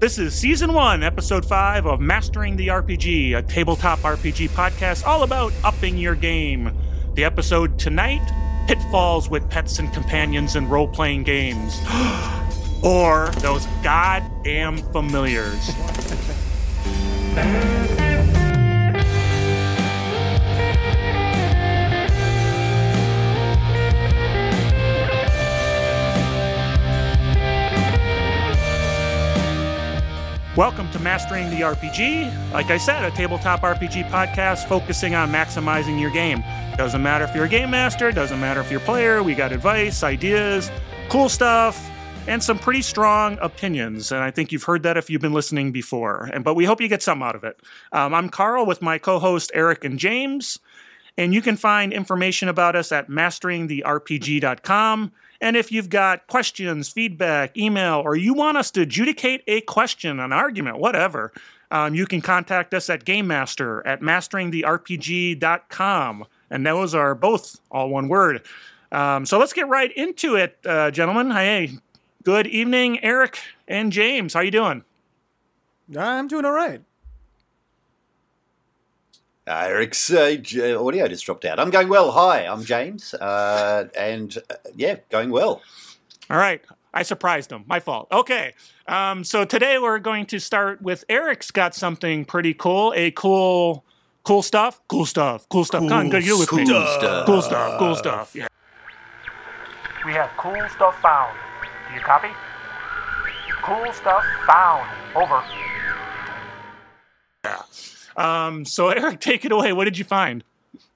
This is season one, episode five of Mastering the RPG, a tabletop RPG podcast all about upping your game. The episode tonight Pitfalls with Pets and Companions in Role Playing Games. or those goddamn familiars. Welcome to Mastering the RPG. Like I said, a tabletop RPG podcast focusing on maximizing your game. Doesn't matter if you're a game master, doesn't matter if you're a player, we got advice, ideas, cool stuff, and some pretty strong opinions. And I think you've heard that if you've been listening before. And but we hope you get something out of it. Um, I'm Carl with my co-host Eric and James, and you can find information about us at masteringtherpg.com. And if you've got questions, feedback, email, or you want us to adjudicate a question, an argument, whatever, um, you can contact us at GameMaster at masteringtherpg.com. And those are both all one word. Um, so let's get right into it, uh, gentlemen. Hey, good evening, Eric and James. How you doing? I'm doing all right. Uh, Eric's uh, audio just dropped out. I'm going well. Hi, I'm James, uh, and uh, yeah, going well. All right. I surprised him. My fault. Okay. Um, so today we're going to start with Eric's got something pretty cool. A cool, cool stuff. Cool stuff. Cool stuff. Cool Come on, go you with cool me. Stuff. Cool stuff. Cool stuff. Yeah. We have cool stuff found. Do you copy? Cool stuff found. Over. Yeah. Um, so Eric, take it away. What did you find?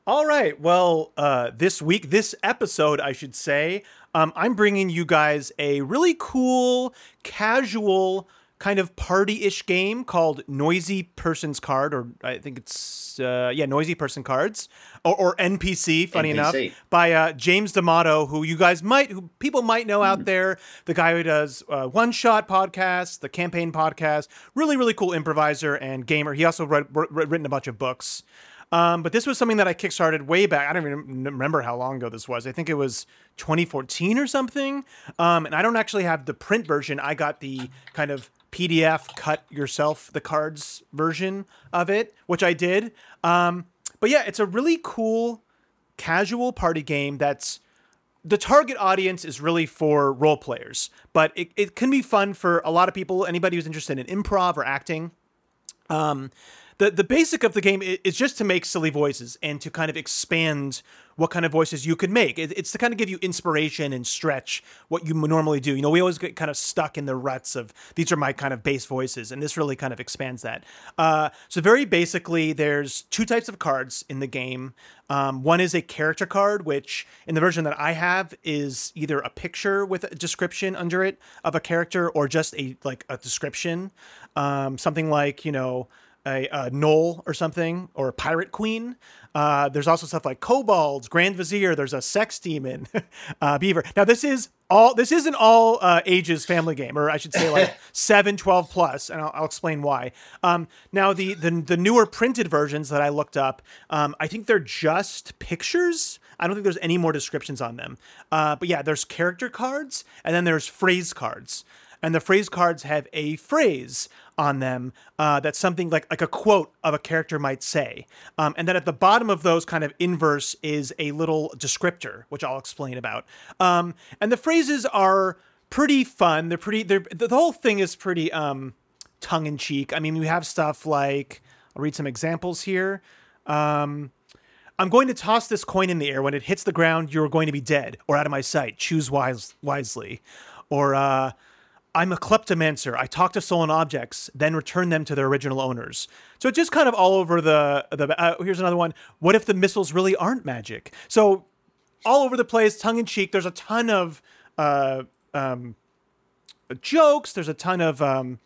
All right. Well, uh, this week, this episode, I should say, um, I'm bringing you guys a really cool, casual kind of party-ish game called Noisy Person's Card, or I think it's uh, yeah, Noisy Person Cards, or, or NPC. Funny NPC. enough, by uh, James D'Amato, who you guys might, who people might know out there, the guy who does uh, One Shot podcast, the Campaign podcast, really really cool improviser and gamer. He also wrote, wrote, written a bunch of books. Um, but this was something that I kickstarted way back. I don't even remember how long ago this was. I think it was 2014 or something. Um, and I don't actually have the print version. I got the kind of PDF cut yourself the cards version of it, which I did. Um, but yeah, it's a really cool casual party game that's the target audience is really for role players, but it, it can be fun for a lot of people, anybody who's interested in improv or acting. Um, the the basic of the game is just to make silly voices and to kind of expand what kind of voices you could make. It's to kind of give you inspiration and stretch what you normally do. You know, we always get kind of stuck in the ruts of these are my kind of base voices, and this really kind of expands that. Uh, so very basically, there's two types of cards in the game. Um, one is a character card, which in the version that I have is either a picture with a description under it of a character, or just a like a description, um, something like you know a, a gnoll or something, or a pirate queen. Uh, there's also stuff like kobolds, grand vizier. There's a sex demon, uh, beaver. Now this is all. This is an all uh, ages family game, or I should say like 7, 12 plus, and I'll, I'll explain why. Um, now the, the the newer printed versions that I looked up, um, I think they're just pictures. I don't think there's any more descriptions on them. Uh, but yeah, there's character cards, and then there's phrase cards and the phrase cards have a phrase on them uh, that's something like like a quote of a character might say, um, and then at the bottom of those kind of inverse is a little descriptor, which I'll explain about. Um, and the phrases are pretty fun. They're pretty. They're the whole thing is pretty um, tongue in cheek. I mean, we have stuff like I'll read some examples here. Um, I'm going to toss this coin in the air. When it hits the ground, you're going to be dead or out of my sight. Choose wise, wisely. Or uh, I'm a kleptomancer. I talk to stolen objects, then return them to their original owners. So it's just kind of all over the the. Uh, here's another one. What if the missiles really aren't magic? So all over the place, tongue in cheek. There's a ton of uh, um, jokes. There's a ton of. Um,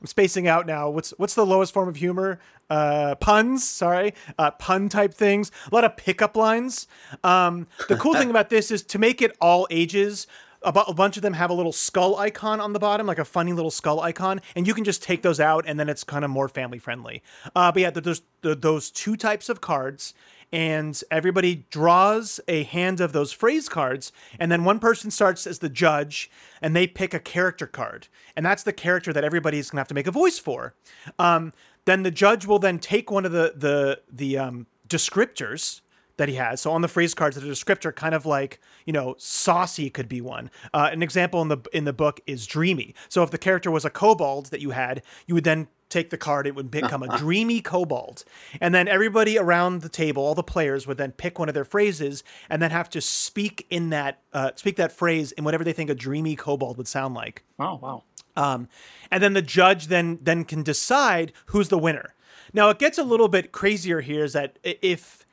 I'm spacing out now. What's what's the lowest form of humor? Uh, puns. Sorry, uh, pun type things. A lot of pickup lines. Um, the cool thing about this is to make it all ages a, bu- a bunch of them have a little skull icon on the bottom, like a funny little skull icon, and you can just take those out, and then it's kind of more family friendly. Uh, but yeah, there's the, those two types of cards, and everybody draws a hand of those phrase cards, and then one person starts as the judge, and they pick a character card, and that's the character that everybody's gonna have to make a voice for. Um, then the judge will then take one of the the the um, descriptors that he has. So on the phrase cards, the descriptor kind of like you know saucy could be one. Uh, an example in the in the book is dreamy. So if the character was a kobold that you had, you would then take the card. It would become a dreamy kobold, and then everybody around the table, all the players, would then pick one of their phrases and then have to speak in that uh, speak that phrase in whatever they think a dreamy kobold would sound like. Oh wow. Um, and then the judge then then can decide who's the winner. Now it gets a little bit crazier here. Is that if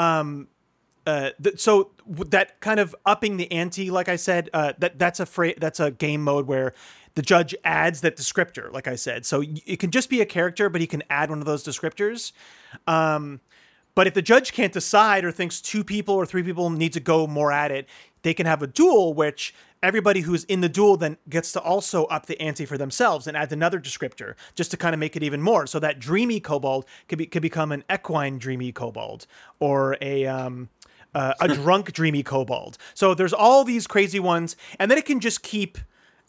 um, uh, th- so that kind of upping the ante, like I said, uh, that that's a fra- that's a game mode where the judge adds that descriptor, like I said. So y- it can just be a character, but he can add one of those descriptors. Um, but if the judge can't decide or thinks two people or three people need to go more at it, they can have a duel, which everybody who's in the duel then gets to also up the ante for themselves and add another descriptor just to kind of make it even more. So that dreamy kobold could be could become an equine dreamy kobold or a um, uh, a drunk dreamy kobold. So there's all these crazy ones, and then it can just keep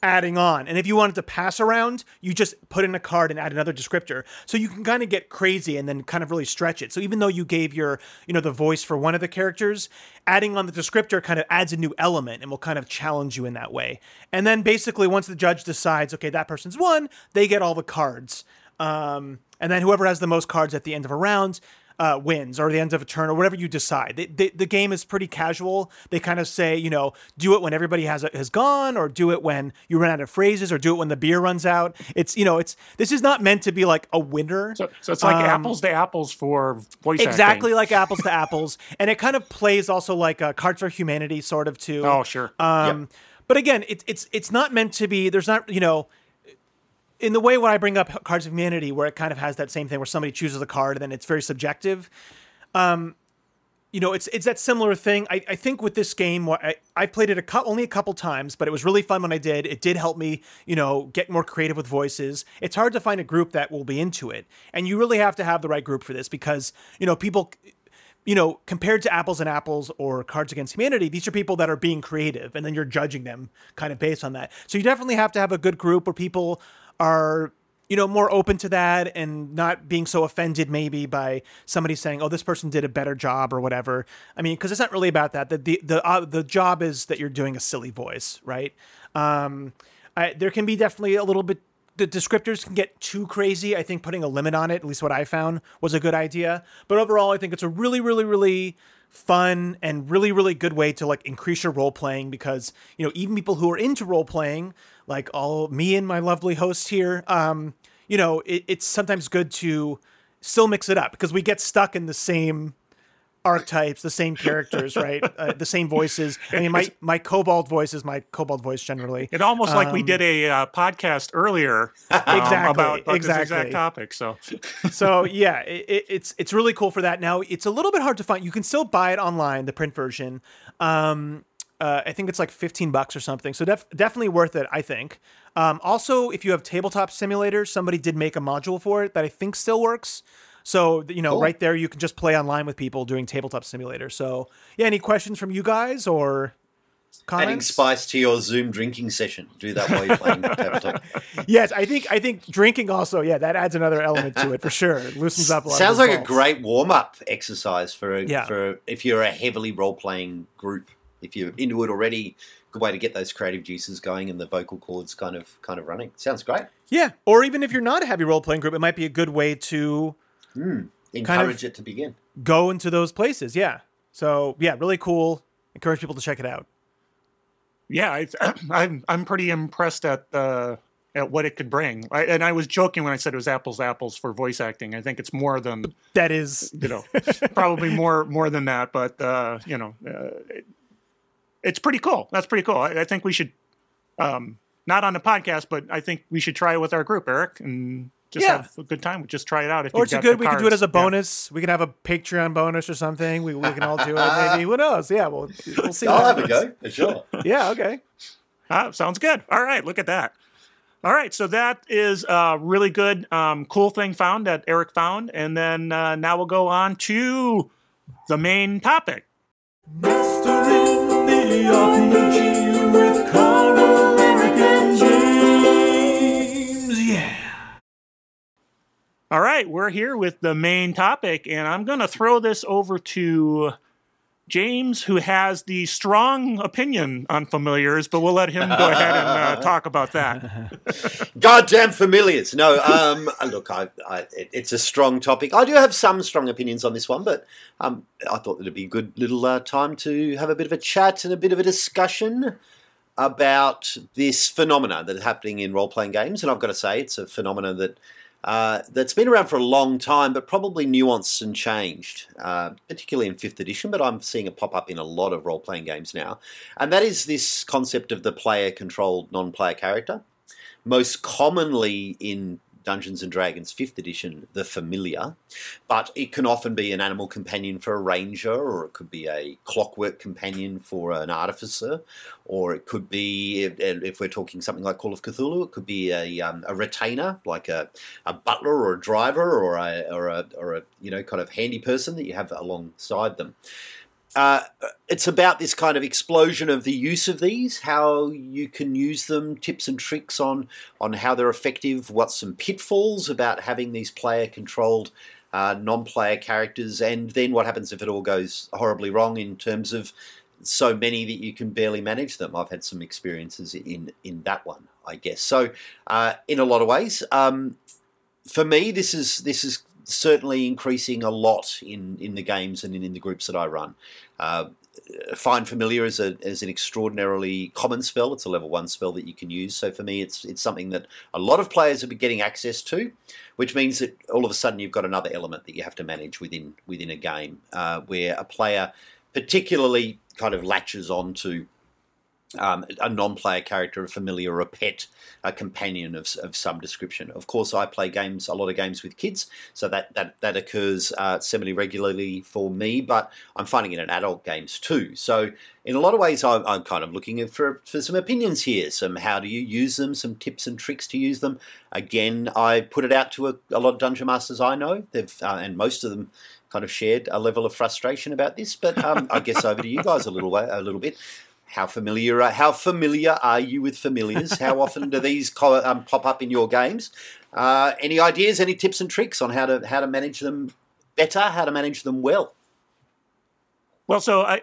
adding on. And if you wanted to pass around, you just put in a card and add another descriptor. So you can kind of get crazy and then kind of really stretch it. So even though you gave your, you know, the voice for one of the characters, adding on the descriptor kind of adds a new element and will kind of challenge you in that way. And then basically once the judge decides, okay, that person's won, they get all the cards. Um, and then whoever has the most cards at the end of a round uh, wins or the end of a turn or whatever you decide. The, the, the game is pretty casual. They kind of say, you know, do it when everybody has has gone, or do it when you run out of phrases, or do it when the beer runs out. It's you know, it's this is not meant to be like a winner. So, so it's like Um, apples to apples for voice exactly acting. like apples to apples, and it kind of plays also like uh, Cards for Humanity, sort of too. Oh, sure. Um, But again, it's it's it's not meant to be. There's not you know, in the way when I bring up Cards of Humanity, where it kind of has that same thing where somebody chooses a card and then it's very subjective. Um, you know, it's it's that similar thing. I, I think with this game, I I played it a cou- only a couple times, but it was really fun when I did. It did help me, you know, get more creative with voices. It's hard to find a group that will be into it, and you really have to have the right group for this because you know people you know, compared to Apples and Apples or Cards Against Humanity, these are people that are being creative, and then you're judging them kind of based on that. So you definitely have to have a good group where people are, you know, more open to that and not being so offended maybe by somebody saying, "Oh, this person did a better job" or whatever. I mean, because it's not really about that. The the the, uh, the job is that you're doing a silly voice, right? Um, I, there can be definitely a little bit the descriptors can get too crazy. I think putting a limit on it, at least what I found, was a good idea. But overall, I think it's a really, really, really fun and really, really good way to like increase your role playing because you know even people who are into role playing, like all me and my lovely host here, um, you know, it, it's sometimes good to still mix it up because we get stuck in the same archetypes, the same characters, right? Uh, the same voices. I mean, my my kobold voice is my kobold voice generally. It almost like we did a uh, podcast earlier um, Um, Exactly, about, about this exact topic. So so yeah, it, it- it's it's really cool for that. Now it's a little bit hard to find. You can still buy it online, the print version. Um, uh, I think it's like fifteen bucks or something. So def- definitely worth it. I think. Um, also, if you have Tabletop Simulator, somebody did make a module for it that I think still works. So you know, Cool. right there, you can just play online with people doing Tabletop Simulator. So yeah, any questions from you guys or comments? Adding spice to your Zoom drinking session. Do that while you're playing tabletop. yes, I think I think drinking also. Yeah, that adds another element to it for sure. It loosens up a lot. Sounds like a great warm up exercise for a, Yeah. for if you're a heavily role playing group. If you're into it already, good way to get those creative juices going and the vocal cords kind of kind of running. Sounds great. Yeah, or even if you're not a heavy role playing group, it might be a good way to Encourage it to begin. go into those places. Yeah. So yeah, really cool. Encourage people to check it out. yeah, I, I'm I'm pretty impressed at uh, at what it could bring. I, and I was joking when I said it was apples to apples for voice acting. I think it's more than That is you know, probably more more than that. But uh, you know, uh, it, it's pretty cool. That's pretty cool. I, I think we should, um, not on the podcast, but I think we should try it with our group, Eric, and just Yeah. have a good time. Just try it out. If or it's a good the we can do it as a Yeah. bonus. We can have a Patreon bonus or something. We, we can all do it maybe. Who knows? Yeah, we'll we'll see. I'll have a go sure. Yeah, okay. Ah, sounds good. All right, look at that. All right, so that is a really good, um, cool thing found that Eric found, and then uh, now we'll go on to the main topic. Mastering the RPG with Carl, All right, we're here with the main topic, and I'm going to throw this over to James, who has the strong opinion on familiars, but we'll let him go ahead and uh, talk about that. Goddamn familiars. No, um, look, I, I, it, it's a strong topic. I do have some strong opinions on this one, but um, I thought it'd be a good little uh, time to have a bit of a chat and a bit of a discussion about this phenomena that is happening in role playing games. And I've got to say, it's a phenomena that uh, that's been around for a long time, but probably nuanced and changed, uh, particularly in fifth edition. But I'm seeing it pop up in a lot of role playing games now. And that is this concept of the player controlled non player character. Most commonly in Dungeons and Dragons 5th edition, the familiar, but it can often be an animal companion for a ranger, or it could be a clockwork companion for an artificer, or it could be, if we're talking something like Call of Cthulhu, it could be a, um, a retainer, like a, a butler or a driver or a, or a, or a, you know, kind of handy person that you have alongside them. Uh, it's about this kind of explosion of the use of these, how you can use them, tips and tricks on on how they're effective, what's some pitfalls about having these player controlled uh, non-player characters, and then what happens if it all goes horribly wrong in terms of so many that you can barely manage them. I've had some experiences in in that one, I guess. So, uh, in a lot of ways, um, for me, this is this is certainly increasing a lot in, in the games and in, in the groups that I run. Uh, Find Familiar is, a, is an extraordinarily common spell. It's a level one spell that you can use. So for me, it's it's something that a lot of players have been getting access to, which means that all of a sudden you've got another element that you have to manage within within a game, uh, where a player particularly kind of latches on to um, a non-player character, a familiar, a pet, a companion of, of some description. Of course, I play games, a lot of games with kids, so that that that occurs uh, semi-regularly for me. But I'm finding it in adult games too. So in a lot of ways, I'm, I'm kind of looking for for some opinions here. Some how do you use them? Some tips and tricks to use them. Again, I put it out to a, a lot of dungeon masters I know. They've uh, and most of them kind of shared a level of frustration about this. But um, I guess over to you guys a little way, a little bit how familiar are, how familiar are you with familiars? How often do these um, pop up in your games? Uh, any ideas? Any tips and tricks on how to how to manage them better? How to manage them well? Well, so I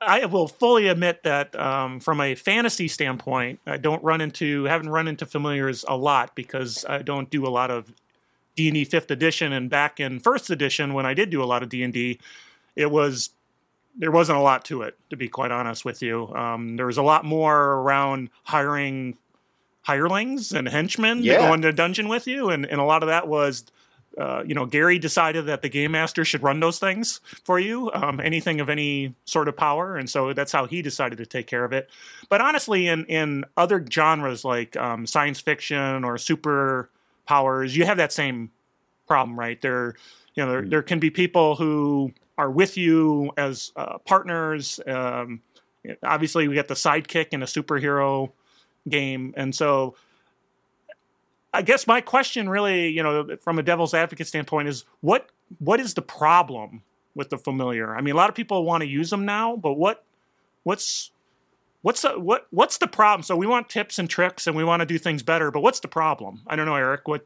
I will fully admit that um, from a fantasy standpoint, I don't run into haven't run into familiars a lot because I don't do a lot of D and D fifth edition. And back in first edition, when I did do a lot of D and D, it was there wasn't a lot to it, to be quite honest with you. Um, there was a lot more around hiring hirelings and henchmen Yeah. to go into a dungeon with you, and, and a lot of that was, uh, you know, Gary decided that the game master should run those things for you, um, anything of any sort of power, and so that's how he decided to take care of it. But honestly, in in other genres like um, science fiction or super powers, you have that same problem, right? There, you know, there, there can be people who are with you as uh, partners. Um, obviously, we get the sidekick in a superhero game, and so I guess my question, really, you know, from a devil's advocate standpoint, is what what is the problem with the familiar? I mean, a lot of people want to use them now, but what what's what's the, what what's the problem? So we want tips and tricks, and we want to do things better, but what's the problem? I don't know, Eric. What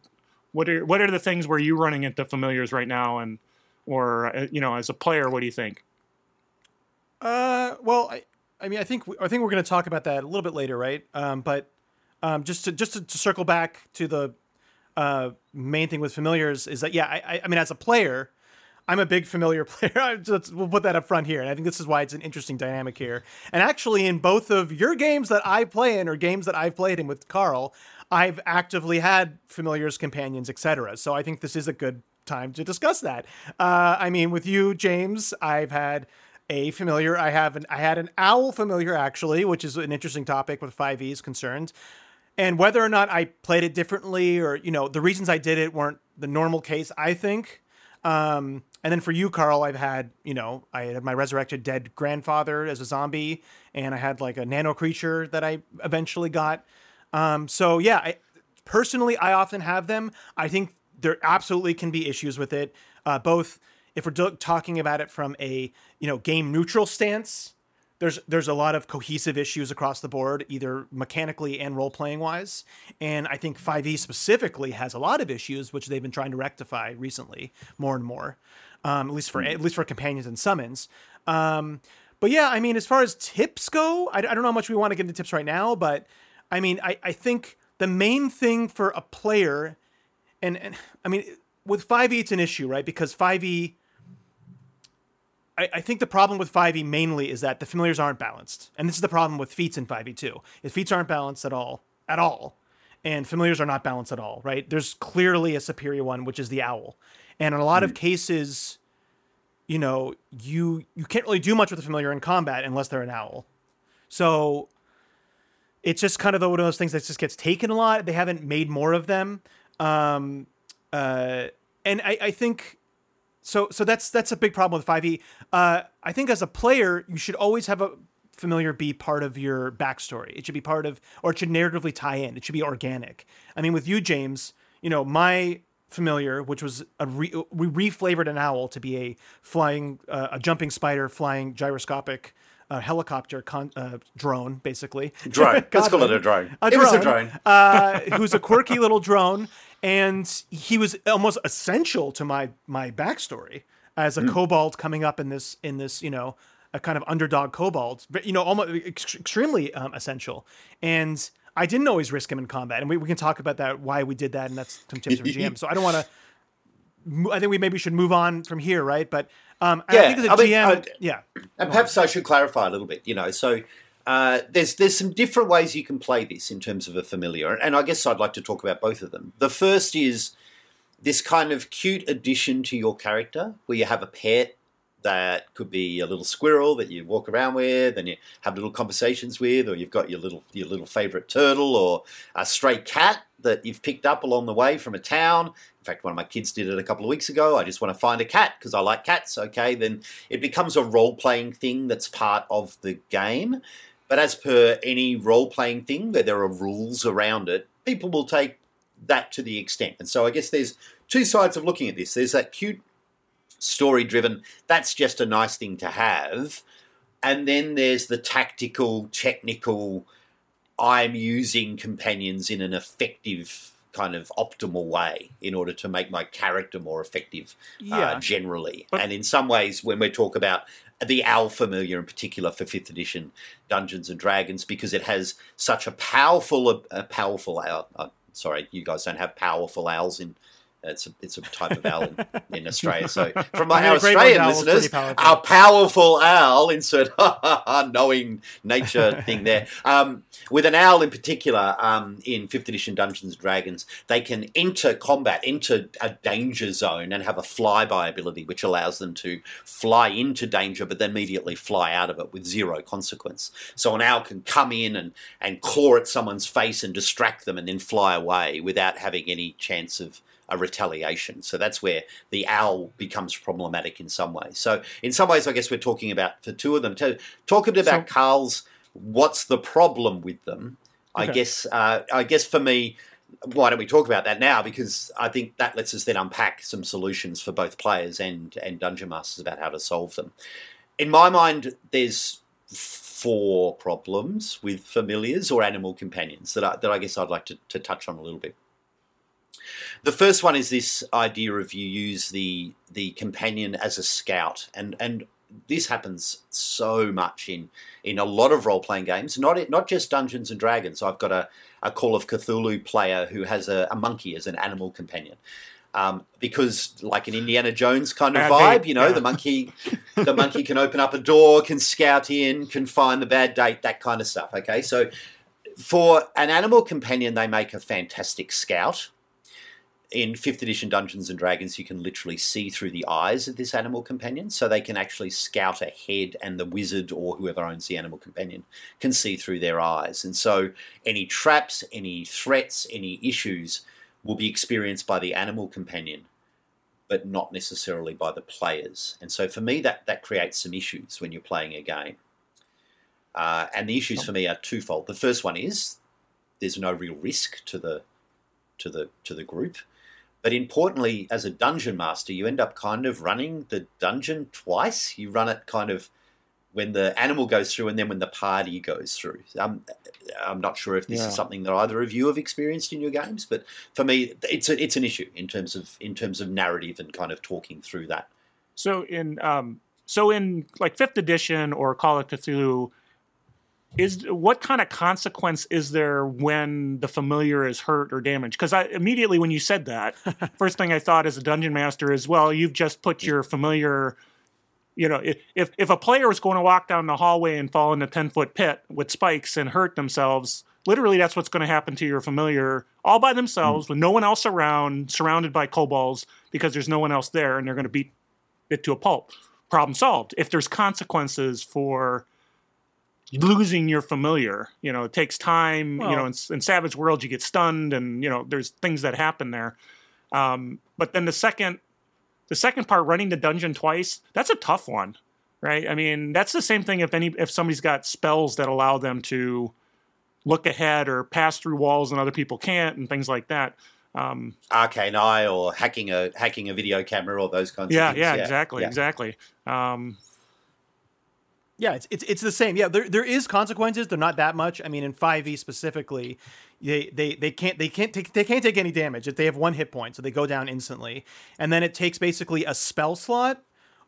what are what are the things where you running into familiars right now, and or uh, you know, as a player, what do you think? Uh, well, I, I mean, I think I think we're going to talk about that a little bit later, right? Um, but um, just to just to, to circle back to the uh, main thing with familiars is that yeah, I, I, mean, as a player, I'm a big familiar player. Let's- we'll put that up front here, and I think this is why it's an interesting dynamic here. And actually, in both of your games that I play in, or games that I've played in with Carl, I've actively had familiars, companions, etc. So I think this is a good time to discuss that. Uh, I mean, with you, James, I've had a familiar. I have an I had an owl familiar actually, which is an interesting topic with five E's concerned. And whether or not I played it differently, or you know, the reasons I did it weren't the normal case. I think. Um, and then for you, Carl, I've had you know I had my resurrected dead grandfather as a zombie, and I had like a nano creature that I eventually got. Um, so yeah, I, personally, I often have them. I think there absolutely can be issues with it, uh, both if we're do- talking about it from a you know game neutral stance, there's there's a lot of cohesive issues across the board, either mechanically and role playing wise. And I think 5e specifically has a lot of issues, which they've been trying to rectify recently, more and more, um, at least for at least for companions and summons. Um, but yeah, I mean, as far as tips go, I, I don't know how much we want to get into tips right now, but I mean, I, I think the main thing for a player, and, and I mean, with 5e, it's an issue, right? Because 5e, I, I think the problem with 5e mainly is that the familiars aren't balanced. And this is the problem with feats in 5e too. Is feats aren't balanced at all, at all. And familiars are not balanced at all, right? There's clearly a superior one, which is the owl. And in a lot of hmm. cases, you know, you you can't really do much with a familiar in combat unless they're an owl. So it's just kind of one of those things that just gets taken a lot. They haven't made more of them, um, uh, and I, I think so. So that's that's a big problem with Five E. Uh, I think as a player, you should always have a familiar be part of your backstory. It should be part of, or it should narratively tie in. It should be organic. I mean, with you, James, you know, my familiar, which was a re- we reflavored an owl to be a flying, uh, a jumping spider, flying gyroscopic uh, helicopter con- uh, drone, basically. Drone. Let's call it a drone. It was a drone. uh, who's a quirky little drone, and he was almost essential to my my backstory as a kobold coming up in this in this you know a kind of underdog kobold, but you know almost ex- extremely um, essential. And I didn't always risk him in combat, and we, we can talk about that why we did that, and that's some tips from GM. So I don't want to. I think we maybe should move on from here, right? But um, I Yeah, think as a I mean, GM, I- yeah, And perhaps I should clarify a little bit. You know, so uh, there's there's some different ways you can play this in terms of a familiar, and I guess I'd like to talk about both of them. The first is this kind of cute addition to your character, where you have a pet that could be a little squirrel that you walk around with and you have little conversations with, or you've got your little your little favorite turtle or a stray cat that you've picked up along the way from a town. In fact, one of my kids did it a couple of weeks ago. I just want to find a cat because I like cats. Okay, then it becomes a role playing thing that's part of the game. But as per any role playing thing where there are rules around it, people will take that to the extent. And so I guess there's two sides of looking at this. There's that cute story driven, that's just a nice thing to have. And then there's the tactical, technical, I'm using companions in an effective kind of optimal way in order to make my character more effective Yeah. uh, generally. and in some ways, when we talk about the owl familiar in particular for fifth edition Dungeons and Dragons, because it has such a powerful, a powerful owl. Uh, sorry, you guys don't have powerful owls in. It's a, it's a type of owl in, Australia. So, from my our Australian listeners, powerful. our powerful owl, insert knowing nature thing there. Um, with an owl in particular, um, in 5th edition Dungeons and Dragons, they can enter combat, enter a danger zone, and have a flyby ability, which allows them to fly into danger but then immediately fly out of it with zero consequence. So an owl can come in and, and claw at someone's face and distract them and then fly away without having any chance of a retaliation. So that's where the owl becomes problematic in some ways. So in some ways, I guess we're talking about for two of them. To, talk a bit about So- Carl's. What's the problem with them? I guess. Uh, I guess for me, why don't we talk about that now? Because I think that lets us then unpack some solutions for both players and and dungeon masters about how to solve them. In my mind, there's four problems with familiars or animal companions that I, that I guess I'd like to, to touch on a little bit. The first one is this idea of you use the the companion as a scout, and and this happens so much in in a lot of role playing games, not not just Dungeons and Dragons. I've got a, a Call of Cthulhu player who has a, a monkey as an animal companion. Um, because like an Indiana Jones kind of Bad vibe, you know, yeah. the monkey, the monkey can open up a door, can scout in, can find the bad date, that kind of stuff. Okay, so for an animal companion, they make a fantastic scout. In fifth edition Dungeons and Dragons, you can literally see through the eyes of this animal companion, so they can actually scout ahead, and the wizard or whoever owns the animal companion can see through their eyes. And so, any traps, any threats, any issues will be experienced by the animal companion, but not necessarily by the players. And so, for me, that that creates some issues when you're playing a game. Uh, and the issues for me are twofold. The first one is there's no real risk to the to the to the group. But importantly, as a dungeon master, you end up kind of running the dungeon twice. You run it kind of when the animal goes through and then when the party goes through. Um, I'm not sure if this Yeah. is something that either of you have experienced in your games, but for me, it's a, it's an issue in terms of in terms of narrative and kind of talking through that. So in um, so in like fifth edition or Call of Cthulhu, is what kind of consequence is there when the familiar is hurt or damaged? Because I immediately when you said that, first thing I thought as a dungeon master is, well, you've just put your familiar. You know, if if, a player was going to walk down the hallway and fall in a ten foot pit with spikes and hurt themselves, literally that's what's going to happen to your familiar all by themselves mm. with no one else around, surrounded by kobolds because there's no one else there, and they're going to beat it to a pulp. Problem solved. If there's consequences for losing your familiar, you know, it takes time. you know, in, in Savage World, you get stunned, and you know, there's things that happen there. Um, but then the second, the second part, running the dungeon twice, that's a tough one, right? I mean, that's the same thing if any if somebody's got spells that allow them to look ahead or pass through walls and other people can't, and things like that. Um, Arcane Eye or hacking a hacking a video camera or those kinds yeah, of things. yeah, exactly, yeah. exactly. Um, Yeah, it's, it's it's the same. Yeah, there there is consequences. They're not that much. I mean, in five E specifically, they, they they can't they can't take they can't take any damage. If they have one hit point, so they go down instantly. And then it takes basically a spell slot,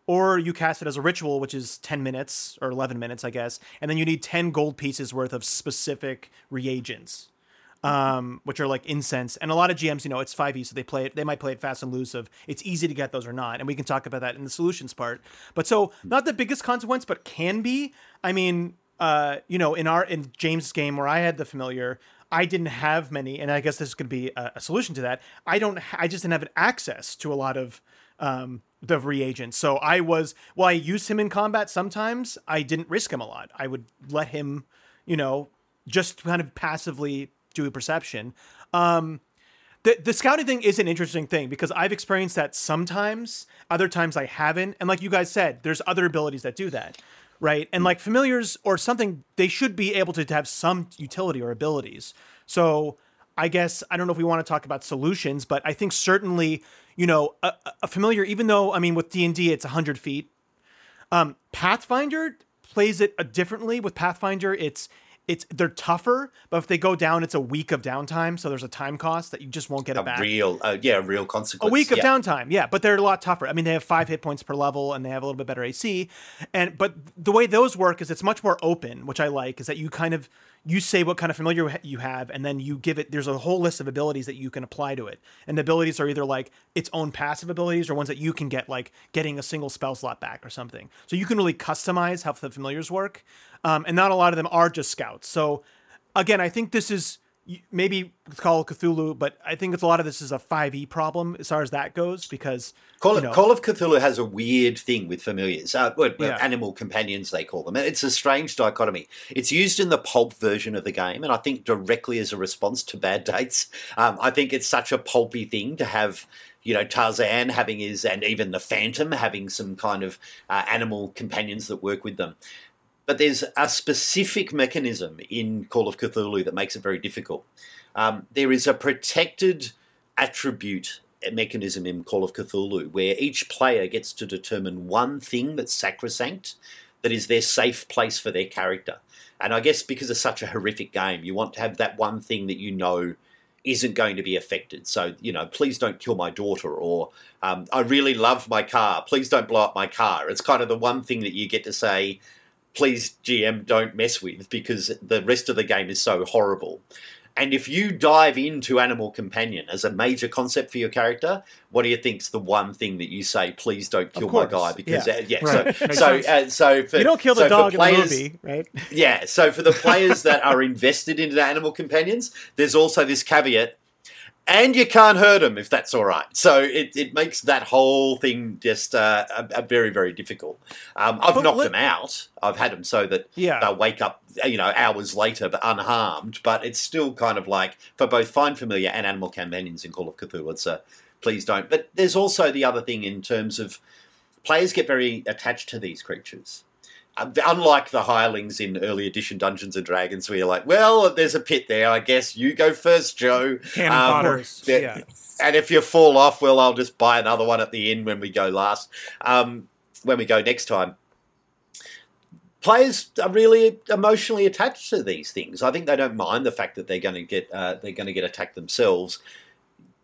or you cast it as a ritual, which is ten minutes or eleven minutes, I guess. And then you need ten gold pieces worth of specific reagents um, which are like incense. And a lot of GMs, you know, it's 5e, so they play it, they might play it fast and loose of it's easy to get those or not. And we can talk about that in the solutions part. But so not the biggest consequence, but can be. I mean, uh, you know, in our in James' game where I had the familiar, I didn't have many, and I guess this is going to be a, a solution to that. I don't, I just didn't have access to a lot of um, the reagents. So I was, well, I used him in combat sometimes, I didn't risk him a lot. I would let him, you know, just kind of passively a perception. Um, the the scouting thing is an interesting thing because I've experienced that sometimes, other times I haven't. And like you guys said, there's other abilities that do that, right? And like familiars or something, they should be able to have some utility or abilities. So I guess I don't know if we want to talk about solutions, but I think certainly, you know, a, a familiar, even though I mean with D and D it's hundred feet, um, Pathfinder plays it differently. With Pathfinder, it's it's they're tougher, but if they go down, it's a week of downtime. So there's a time cost that you just won't get it A back. real, uh, yeah, a real a consequence. week of yeah. downtime, yeah, but they're a lot tougher. I mean, they have five hit points per level, and they have a little bit better AC. And but the way those work is it's much more open, which I like. Is that you kind of you say what kind of familiar you have, and then you give it. There's a whole list of abilities that you can apply to it, and the abilities are either like its own passive abilities or ones that you can get, like getting a single spell slot back or something. So you can really customize how the familiars work, um, and not a lot of them are just scouts. So again, I think this is maybe Call of Cthulhu, but I think it's a lot of this is a 5e problem as far as that goes because Call, you know, Call of Cthulhu has a weird thing with familiars, uh, well, well, Yeah. animal companions they call them. It's a strange dichotomy. It's used in the pulp version of the game, and I think directly as a response to bad dates. Um, I think it's such a pulpy thing to have. You know, Tarzan having his, and even the Phantom having some kind of uh, animal companions that work with them. But there's a specific mechanism in Call of Cthulhu that makes it very difficult. Um, there is a protected attribute mechanism in Call of Cthulhu where each player gets to determine one thing that's sacrosanct, that is their safe place for their character. And I guess because it's such a horrific game, you want to have that one thing that you know isn't going to be affected. So, you know, please don't kill my daughter, or um, I really love my car. Please don't blow up my car. It's kind of the one thing that you get to say, please, GM, don't mess with because the rest of the game is so horrible. And if you dive into Animal Companion as a major concept for your character, what do you think's the one thing that you say? Please don't kill my guy because yeah. uh, yeah. Right. So so uh, so for you don't kill the so for dog in the players- movie, right? yeah, so for the players that are invested into the animal companions, there's also this caveat, and you can't hurt them if that's all right. So it, it makes that whole thing just uh, a, a very very difficult. Um, I've But knocked let- them out. I've had them so that Yeah. they'll wake up, you know, hours later but unharmed. But it's still kind of like for both Find Familiar and Animal Companions in Call of Cthulhu, it's a please don't. But there's also the other thing in terms of players get very attached to these creatures. Unlike the hirelings in early edition Dungeons and Dragons, where you're like, well, there's a pit there. I guess you go first, Joe. Cannon Um, yeah. And if you fall off, well, I'll just buy another one at the end when we go last. Um, when we go next time. Players are really emotionally attached to these things. I think they don't mind the fact that they're going to get uh, they're going to get attacked themselves.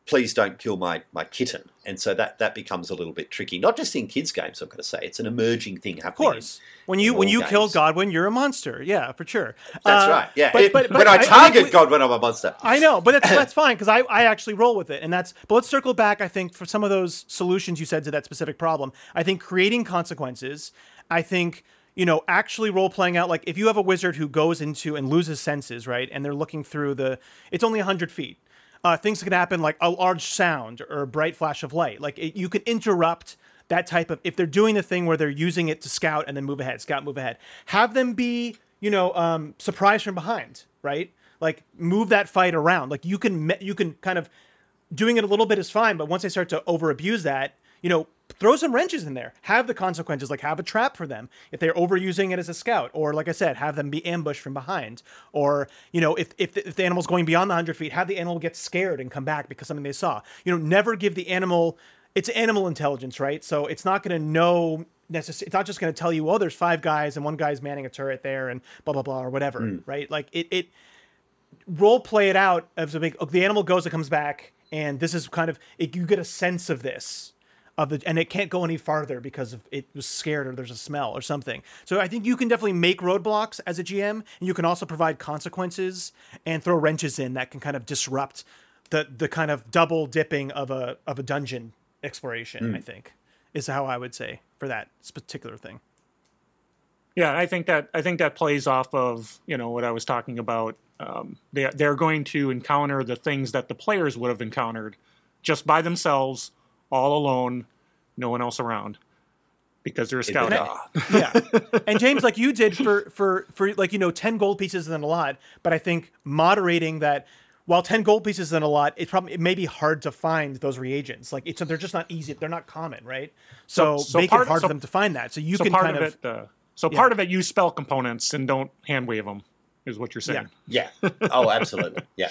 Please don't kill my, my kitten, and so that, that becomes a little bit tricky. Not just in kids' games, I've got to say, it's an emerging thing happening. Of course. When you when you kill. Godwin, you're a monster. Yeah, for sure. That's Uh, right. Yeah. but- It- but- but when I I- I target we- God I'm a monster. I know, but that's that's fine because I, I actually roll with it, and that's. But let's circle back. I think for some of those solutions you said to that specific problem, I think creating consequences. I think you know actually role playing out like if you have a wizard who goes into and loses senses, right, and they're looking through the. It's only hundred feet. Uh, things can happen like a large sound or a bright flash of light. Like it, you can interrupt that type of if they're doing the thing where they're using it to scout and then move ahead, scout, move ahead. Have them be you know um, surprised from behind, right? Like move that fight around. Like you can you can kind of doing it a little bit is fine, but once they start to over abuse that, you know, throw some wrenches in there. Have the consequences, like have a trap for them if they're overusing it as a scout, or like I said, have them be ambushed from behind, or you know, if if the, if the animal's going beyond the hundred feet, have the animal get scared and come back because something they saw. You know, never give the animal. It's animal intelligence, right? So it's not going to know necessarily. It's not just going to tell you, oh, there's five guys and one guy's manning a turret there, and blah blah blah or whatever, mm. right? Like it it role play it out as a big the animal goes it comes back and this is kind of it, you get a sense of this of the and it can't go any farther because of it was scared or there's a smell or something. So i think you can definitely make roadblocks as a gm and you can also provide consequences and throw wrenches in that can kind of disrupt the the kind of double dipping of a of a dungeon exploration i think is how i would say for that particular thing. Yeah, I think that I think that plays off of you know what I was talking about. Um, they they're going to encounter the things that the players would have encountered just by themselves, all alone, no one else around, because they're a scout. Ah, yeah and james like you did for for for like you know 10 gold pieces isn't a lot but i think moderating that while 10 gold pieces isn't a lot it probably it may be hard to find those reagents like it's they're just not easy they're not common right so, So- so make part- it hard so- for them to find that so you so can part kind of, of, it, uh, so part of it, use spell components and don't hand wave them, is what you're saying. Yeah. Oh, absolutely. Yeah.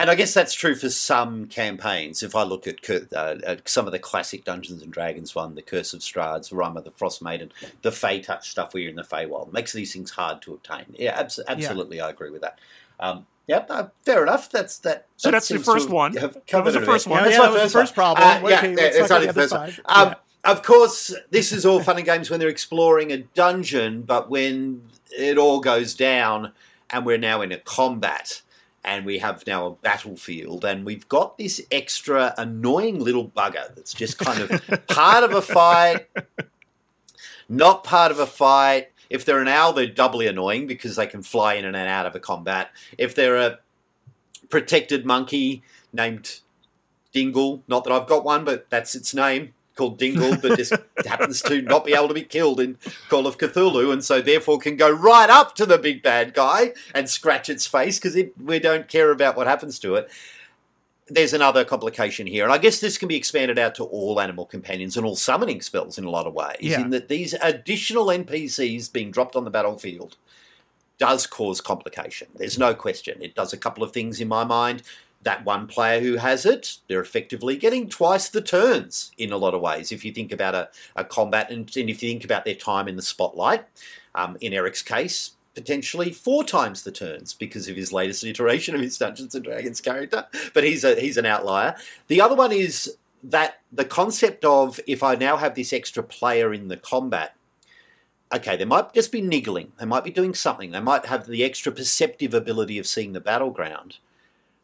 And I guess that's true for some campaigns. If I look at, uh, at some of the classic Dungeons and Dragons one, the Curse of Strahd, Rime of the Frost Maiden, the Fey Touch stuff where you're in the Feywild, makes these things hard to obtain. Yeah, abs- absolutely, I agree with that. Um, yep, no, fair enough. That's that. So that that's the first one. That was the it a bit. first one. Yeah, That's yeah, my that the first first problem. Uh, yeah, let's yeah, it's only the the first other one. Um, Yeah. Of course, this is all fun and games when they're exploring a dungeon, but when it all goes down and we're now in a combat and we have now a battlefield and we've got this extra annoying little bugger that's just kind of part of a fight, not part of a fight. If they're an owl, they're doubly annoying because they can fly in and out of a combat. If they're a protected monkey named Dingle. Not that I've got one, but that's its name, called Dingle, but just happens to not be able to be killed in Call of Cthulhu, and so therefore can go right up to the big bad guy and scratch its face because we don't care about what happens to it. There's another complication here, and I guess this can be expanded out to all animal companions and all summoning spells in a lot of ways. Yeah. In that these additional NPCs being dropped on the battlefield does cause complication. There's no question. It does a couple of things in my mind. That one player who has it, they're effectively getting twice the turns in a lot of ways. If you think about a, a combat and, and if you think about their time in the spotlight, um, in Eric's case, potentially four times the turns because of his latest iteration of his Dungeons and Dragons character. But he's a he's an outlier. The other one is that the concept of if I now have this extra player in the combat, okay, they might just be niggling. They might be doing something. They might have the extra perceptive ability of seeing the battleground.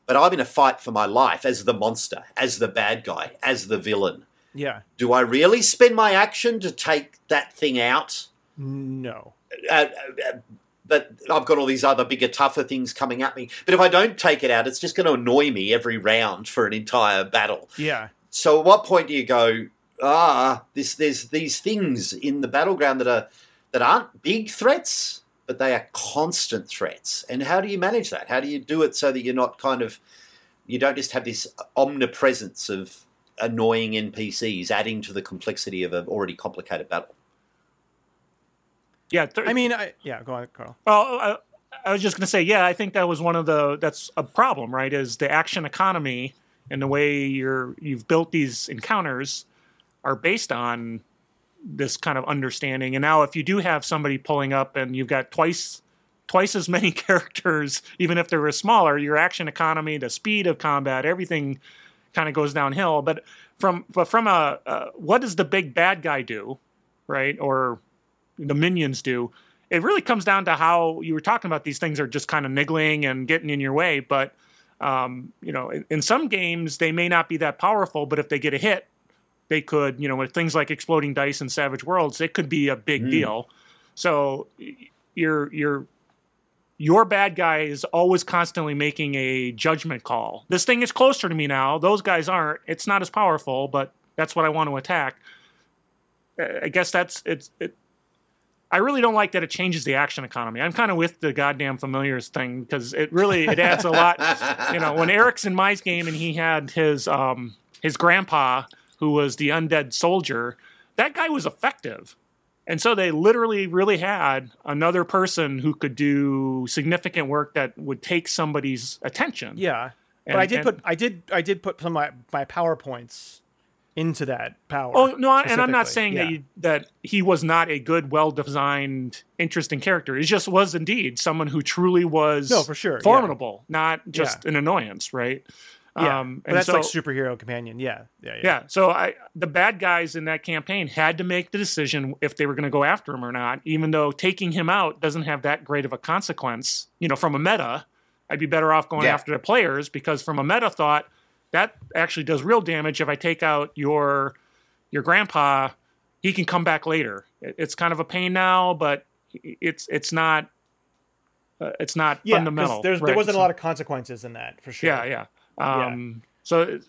But I'm in a fight for my life as the monster, as the bad guy, as the villain. yeah Do I really spend my action to take that thing out? no Uh, uh, but I've got all these other bigger, tougher things coming at me. But if I don't take it out, it's just going to annoy me every round for an entire battle. yeah So at what point do you go, ah, this there's these things in the battleground that are that aren't big threats, but they are constant threats. And how do you manage that? How do you do it so that you're not kind of you don't just have this omnipresence of annoying NPCs adding to the complexity of an already complicated battle? Yeah, th- I mean, I, yeah, go on, Carl. Well, I, I was just going to say, yeah, I think that was one of the that's a problem, right? Is the action economy and the way you're you've built these encounters are based on this kind of understanding. And now, if you do have somebody pulling up and you've got twice twice as many characters, even if they're smaller, your action economy, the speed of combat, everything kind of goes downhill. But from but from a uh, what does the big bad guy do, right? Or the minions do? It really comes down to how you were talking about. These things are just kind of niggling and getting in your way. But um, you know, in, in some games they may not be that powerful, but if they get a hit, they could, you know, with things like exploding dice and Savage Worlds, it could be a big deal. So y- you're you're your bad guy is always constantly making a judgment call. This thing is closer to me now. Those guys aren't. It's not as powerful, but that's what I want to attack. I guess that's it's. It, I really don't like that it changes the action economy. I'm kind of with the goddamn familiars thing because it really it adds a lot. you know, when Eric's in my game and he had his um his grandpa who was the undead soldier, that guy was effective. And so they literally really had another person who could do significant work that would take somebody's attention. Yeah, but I did and- put I did I did put some of my, my powerpoints into that power. Oh no, I- and I'm not saying Yeah. that you, that he was not a good, well-designed, interesting character. He just was indeed someone who truly was No, for sure, yeah. formidable, not just Yeah. an annoyance, right? Yeah, Um, but that's so, like superhero companion. Yeah, yeah, yeah. yeah. So I, the bad guys in that campaign had to make the decision if they were going to go after him or not. Even though taking him out doesn't have that great of a consequence, you know, from a meta, I'd be better off going Yeah. after the players because from a meta thought, that actually does real damage. If I take out your your grandpa, he can come back later. It- It's kind of a pain now, but it's it's not uh, it's not Yeah, fundamental. There's, there wasn't a lot of consequences in that for sure. yeah, yeah. Um, So,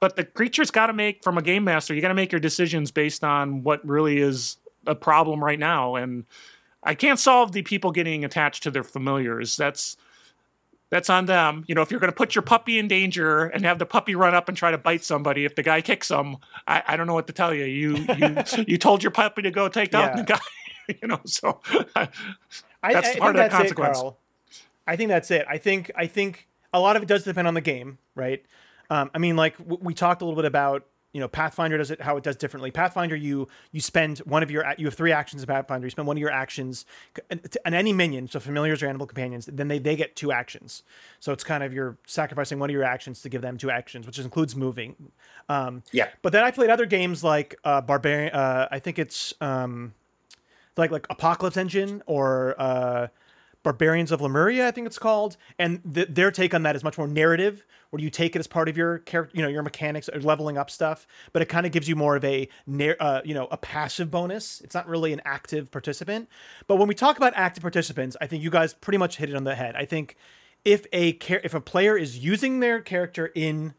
but the creature's got to make from a game master. You got to make your decisions based on what really is a problem right now, and I can't solve the people getting attached to their familiars. That's that's on them. You know, if you're going to put your puppy in danger and have the puppy run up and try to bite somebody, if the guy kicks them, I, I don't know what to tell you. You you you told your puppy to go take out Yeah. the guy. You know, so I, That's I, I part of the consequence. It. I think that's it. I think I think a lot of it does depend on the game, right? Um, I mean, like w- we talked a little bit about you know Pathfinder does it how it does differently. Pathfinder, you you spend one of your you have three actions in Pathfinder. You spend one of your actions on any minion, so familiars or animal companions. Then they they get two actions. So it's kind of you're sacrificing one of your actions to give them two actions, which includes moving. Um, Yeah. but then I played other games like uh, Barbarian. Uh, I think it's um, like like Apocalypse Engine or uh, Barbarians of Lemuria, I think it's called, and th- their take on that is much more narrative, where you take it as part of your character, you know, your mechanics or leveling up stuff, but it kind of gives you more of a, uh, you know, a passive bonus. It's not really an active participant. But when we talk about active participants, I think you guys pretty much hit it on the head. I think if a char- if a player is using their character in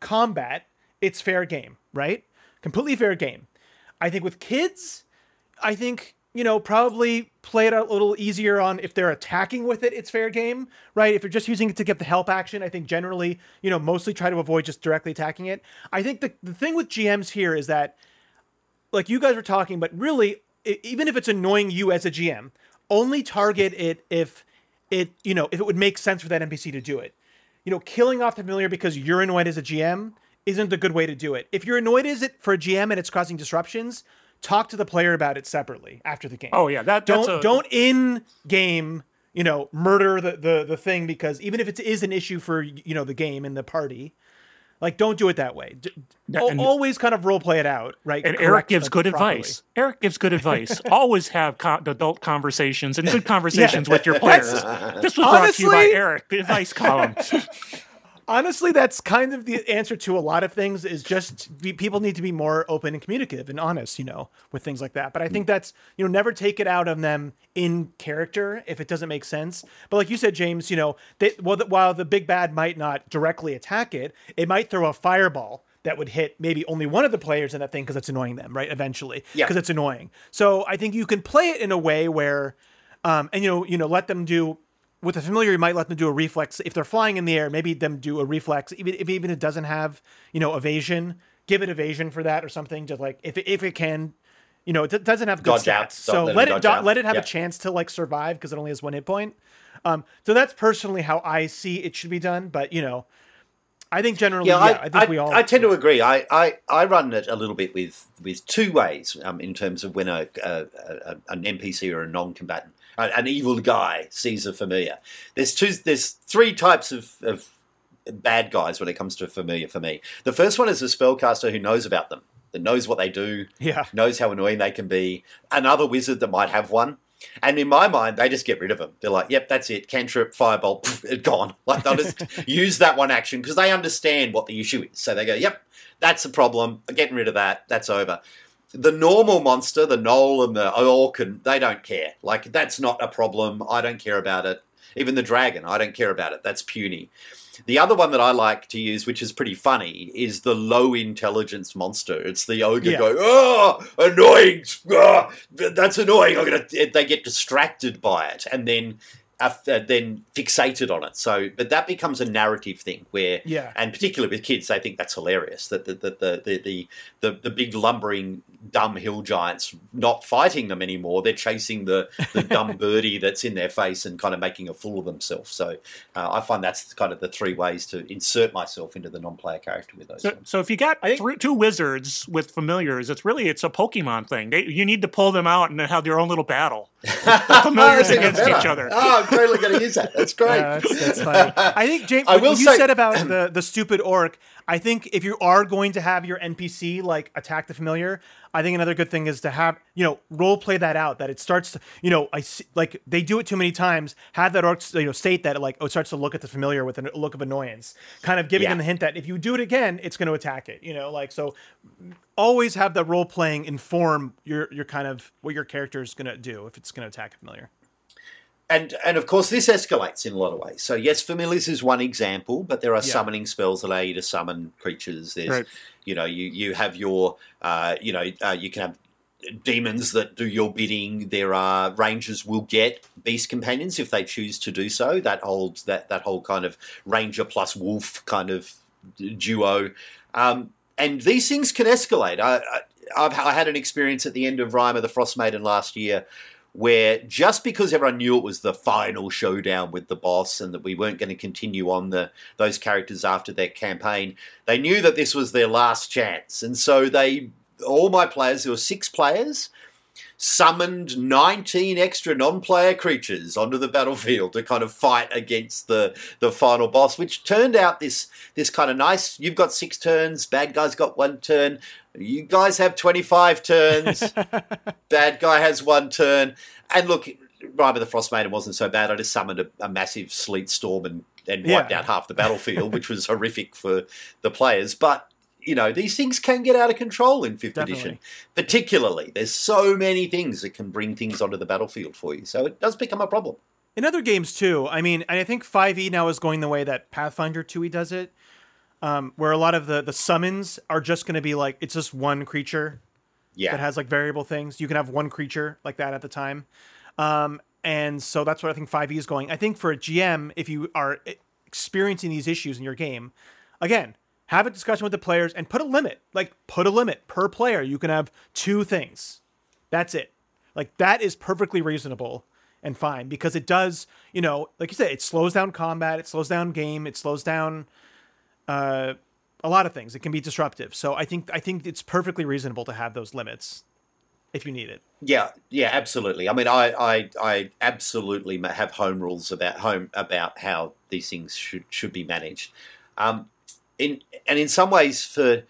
combat, it's fair game, right? Completely fair game. I think with kids, I think you know probably play it a little easier on if they're attacking with it it's fair game right? If you're just using it to get the help action i think generally you know mostly try to avoid just directly attacking it. I think the, the thing with gms here is that like you guys were talking but really e- even if it's annoying you as a gm only target it if it you know if it would make sense for that npc to do it. You know killing off the familiar because you're annoyed as a gm isn't a good way to do it. If you're annoyed as it for a gm and it's causing disruptions talk to the player about it separately after the game oh yeah, that don't that's a, don't in game you know murder the, the the thing because even if it is an issue for you know the game and the party like don't do it that way D- al- and- always kind of role play it out right And Eric gives good properly. advice. Eric gives good advice. Always have co- adult conversations and good conversations with your players. This was brought to you by Honestly- Eric, the advice column. honestly that's kind of the answer to a lot of things is just be, people need to be more open and communicative and honest you know with things like that. But i think that's you know never take it out on them in character if it doesn't make sense. But like you said james you know they, well, the, while the big bad might not directly attack it it might throw a fireball that would hit maybe only one of the players in that thing because it's annoying them right eventually Yeah. because it's annoying. So i think you can play it in a way where um, and you know you know let them do with a familiar, you might let them do a reflex. If they're flying in the air, maybe them do a reflex, even if even it doesn't have, you know, evasion, give it evasion for that or something. Just like if it, if it can, You know, it doesn't have good Dodge stats. out. So let let it it do- let it have Yeah. a chance to like survive because it only has one hit point. Um, so that's personally how I see it should be done. But you know, I think generally, yeah, Yeah, I, I, think we all. I tend to agree. I, I, I run it a little bit with, with two ways um, in terms of when a, a, a an NPC or a non-combatant, an evil guy sees a familiar. There's two. There's three types of, of bad guys when it comes to familiar for me. The first one is a spellcaster who knows about them, that knows what they do, yeah, knows how annoying they can be. Another wizard that might have one. And in my mind, they just get rid of them. They're like, "Yep, that's it. Cantrip, firebolt, pff, it gone." Like they'll just use that one action because they understand what the issue is. So they go, "Yep, that's the problem. Getting rid of that. That's over." The normal monster, the gnoll and the orc, and they don't care. Like that's not a problem. I don't care about it. Even the dragon, I don't care about it. That's puny. The other one that I like to use, which is pretty funny, is the low intelligence monster. It's the ogre Yeah. going, oh, annoying, ah, that's annoying. I'm gonna. They get distracted by it, and then. Uh, then fixated on it. So, but that becomes a narrative thing where, Yeah. and particularly with kids, they think that's hilarious. That the the the the the, the, the big lumbering dumb hill giants not fighting them anymore. They're chasing the, the dumb birdie that's in their face and kind of making a fool of themselves. So uh, I find that's kind of the three ways to insert myself into the non-player character with those. So, so if you got I think- three, two wizards with familiars, it's really it's a Pokemon thing. They, you need to pull them out and have their own little battle. The familiars That's even against each other. Oh, I'm totally going to use that. That's great. Yeah, that's, that's funny. I think James, I what will you say- said about the the stupid orc. I think if you are going to have your NPC like attack the familiar, I think another good thing is to have you know role play that out. That it starts to you know I see, like they do it too many times. Have that orc you know state that like oh it starts to look at the familiar with a look of annoyance, kind of giving Yeah. them the hint that if you do it again, it's going to attack it. You know like so. Always have that role playing inform your your kind of what your character is going to do if it's going to attack a familiar. And and of course this escalates in a lot of ways. So yes, familiars is one example, but there are Yeah. summoning spells that allow you to summon creatures. There's Right. you know you you have your uh, you know uh, you can have demons that do your bidding. There are rangers will get beast companions if they choose to do so. That holds that that whole kind of ranger plus wolf kind of duo. Um, and these things can escalate. I, I, I've, I had an experience at the end of Rime of the Frost Maiden last year where just because everyone knew it was the final showdown with the boss and that we weren't going to continue on the those characters after their campaign, they knew that this was their last chance. And so they all my players, there were six players, summoned 19 extra non-player creatures onto the battlefield to kind of fight against the the final boss which turned out this this kind of nice you've got six turns bad guy's got one turn you guys have 25 turns bad guy has one turn and look Rime of the Frost Maiden wasn't so bad I just summoned a, a massive sleet storm and and wiped Yeah. out half the battlefield which was horrific for the players but you know these things can get out of control in fifth edition particularly there's so many things that can bring things onto the battlefield for you so it does become a problem in other games too. I mean, and I think 5e now is going the way that Pathfinder 2e does it, um, where a lot of the the summons are just going to be like it's just one creature yeah that has like variable things. You can have one creature like that at the time, um, and so that's what I think 5e is going. I think for a GM, if you are experiencing these issues in your game, again. Have a discussion with the players and put a limit. Like, put a limit per player. You can have two things. That's it. Like, that is perfectly reasonable and fine because it does, you know, like you said, it slows down combat, it slows down game, it slows down uh, a lot of things. It can be disruptive. So I think I think it's perfectly reasonable to have those limits if you need it. Yeah, yeah, absolutely. I mean, I, I, I absolutely have home rules about home about how these things should should be managed. Um, in and in some ways, for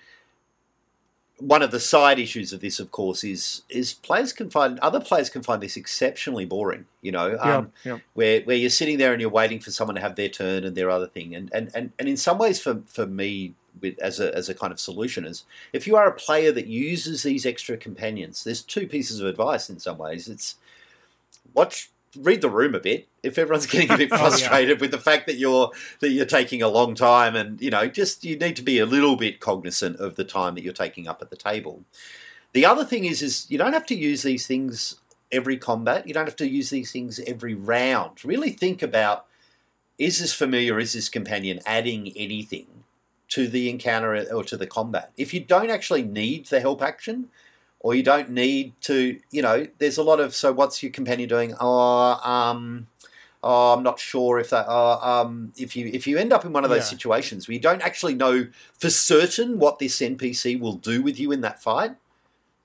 one of the side issues of this, of course, is is players can find other players can find this exceptionally boring. You know, um, yeah. where where you're sitting there and you're waiting for someone to have their turn and their other thing, and and and, and in some ways, for for me, with as a as a kind of solution is if you are a player that uses these extra companions, there's two pieces of advice in some ways. It's watch read the room a bit. If everyone's getting a bit Oh, yeah. frustrated with the fact that you're that you're taking a long time and you know, just you need to be a little bit cognizant of the time that you're taking up at the table. The other thing is is you don't have to use these things every combat. You don't have to use these things every round. Really think about is this familiar, is this companion adding anything to the encounter or to the combat? If you don't actually need the help action, or you don't need to. You know, there's a lot of so. What's your companion doing? Oh, um, oh, I'm not sure if that. Uh, um, if you if you end up in one of those Yeah. situations where you don't actually know for certain what this NPC will do with you in that fight,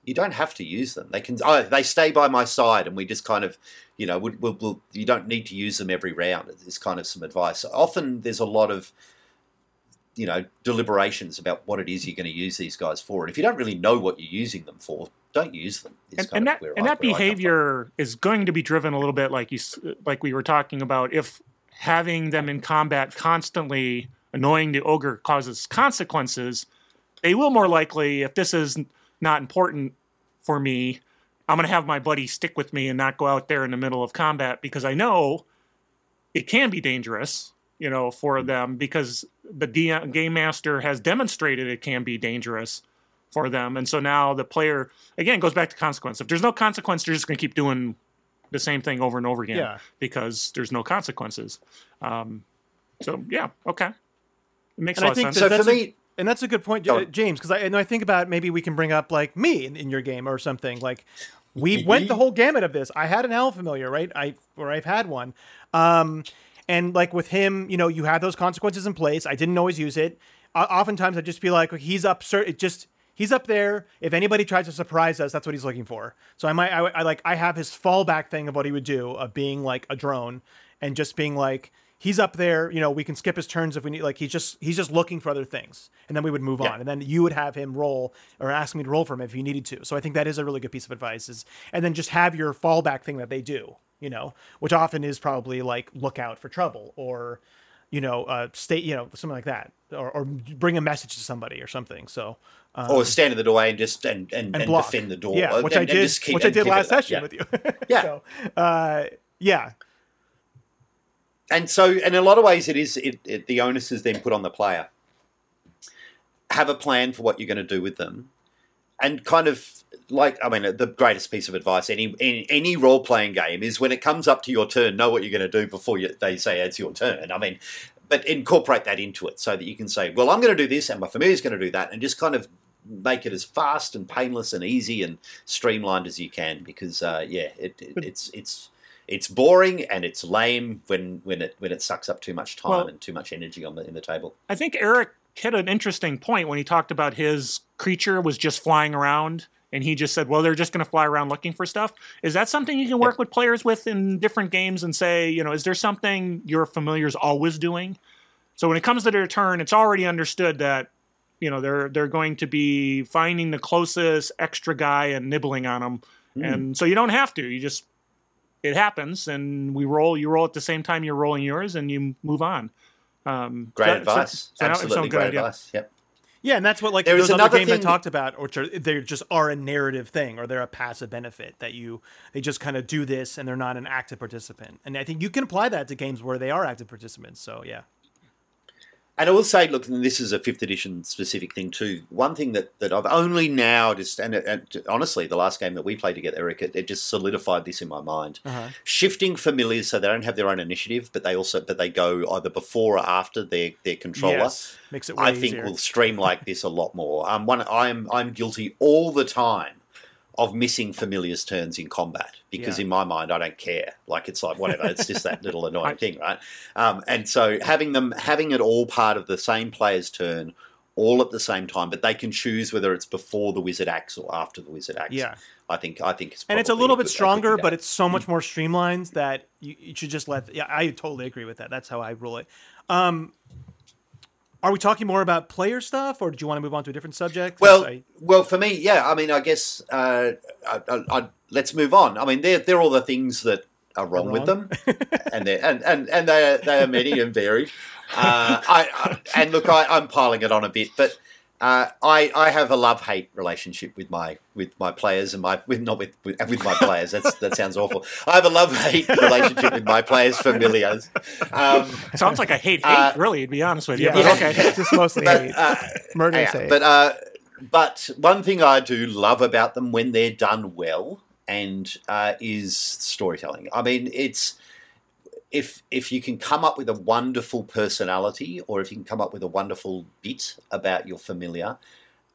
you don't have to use them. They can. Oh, they stay by my side, and we just kind of, you know, we'll, we'll, we'll, you don't need to use them every round. It's kind of some advice. Often there's a lot of, you know, deliberations about what it is you're going to use these guys for, and if you don't really know what you're using them for, don't use them. and, and that and I- that where I come from. behavior is going to be driven a little bit like you like we were talking about if having them in combat constantly annoying the ogre causes consequences they will more likely if this is not important for me i'm going to have my buddy stick with me and not go out there in the middle of combat because i know it can be dangerous you know for them because the D- game master has demonstrated it can be dangerous for them. And so now the player again goes back to consequence. If there's no consequence, they're just going to keep doing the same thing over and over again Yeah. because there's no consequences. Um, so yeah, okay, it makes And a I lot think of that sense. So that's for a- me- and that's a good point, Go uh, on. James, because I, and I think about maybe we can bring up like me in, in your game or something. Like we went the whole gamut of this. I had an elf familiar, right? I or I've had one. Um, and like with him, you know, you have those consequences in place. I didn't always use it. Oftentimes, I'd just be like, he's up, sir. It just he's up there. If anybody tries to surprise us, that's what he's looking for. So I might, I, I like, I have his fallback thing of what he would do of being like a drone and just being like, he's up there. You know, we can skip his turns if we need. Like he's just he's just looking for other things, and then we would move Yeah. on, and then you would have him roll or ask me to roll for him if you needed to. So I think that is a really good piece of advice. Is and then just have your fallback thing that they do. You know, which often is probably like look out for trouble or you know, uh, state, you know, something like that, or, or bring a message to somebody or something. So, um, or stand in the doorway and just and and, and, block. defend the door. Yeah, Uh, which and- I did, just keep- which I did last session Yeah. with you. Yeah. so, uh, yeah, and so in a lot of ways it is it, it the onus is then put on the player have a plan for what you're going to do with them and kind of like i mean the greatest piece of advice any any, any role-playing game is when it comes up to your turn know what you're going to do before you, they say it's your turn i mean but incorporate that into it so that you can say well i'm going to do this and my familiar's going to do that and just kind of make it as fast and painless and easy and streamlined as you can because uh, yeah it, it, it's it's it's boring and it's lame when when it when it sucks up too much time Well- and too much energy on the in the table. I think Eric hit an interesting point when he talked about his creature was just flying around and he just said, well, they're just going to fly around looking for stuff. Is that something you can work with players with in different games and say, you know, is there something your familiar's always doing? So when it comes to their turn, it's already understood that, you know, they're they're going to be finding the closest extra guy and nibbling on them. And so you don't have to. You just it happens and we roll you roll at the same time you're rolling yours and you move on. Um, Great so- advice, so so absolutely great idea. advice. Yep. Yeah, and that's what like There is those other games I talked about, which are they just are a narrative thing, or they're a passive benefit that you they just kind of do this and they're not an active participant. And I think you can apply that to games where they are active participants. So yeah, And I will say, look, and this is a fifth edition specific thing too. One thing that, that I've only now just, and, and honestly, the last game that we played together, Eric, it, it just solidified this in my mind. Uh-huh. Shifting familiars so they don't have their own initiative, but they also, but they go either before or after their their controller. yes, makes it I think easier. will stream like this a lot more. Um, one, I'm I'm guilty all the time of missing familiars turns in combat because Yeah. in my mind I don't care. Like it's like whatever. It's just that little annoying thing, right? Um, and so having them having it all part of the same player's turn. All at the same time, but they can choose whether it's before the wizard acts or after the wizard acts. Yeah. I think I think it's and it's a little good- bit good stronger, but it's so much more streamlined that you, you should just let. Yeah, I totally agree with that. That's how I rule it. Um, are we talking more about player stuff, or do you want to move on to a different subject? Well, I- well, for me, yeah. I mean, I guess uh, I, I, let's move on. I mean, they're they're all the things that are wrong, with them, and they and and and they are, they are many and varied. Uh, I, I and look, I, I'm piling it on a bit, but. Uh, I, I have a love hate relationship with my with my players and my with not with with, with my players. That's that sounds awful. I have a love hate relationship with my players familiars. Um, Sounds like a hate hate, Uh, really, to be honest with you. yeah, But Yeah. okay. it's just mostly but, hate. uh, murder yeah, hate. but uh, but one thing I do love about them when they're done well and uh, is storytelling. I mean, it's if if you can come up with a wonderful personality, or if you can come up with a wonderful bit about your familiar,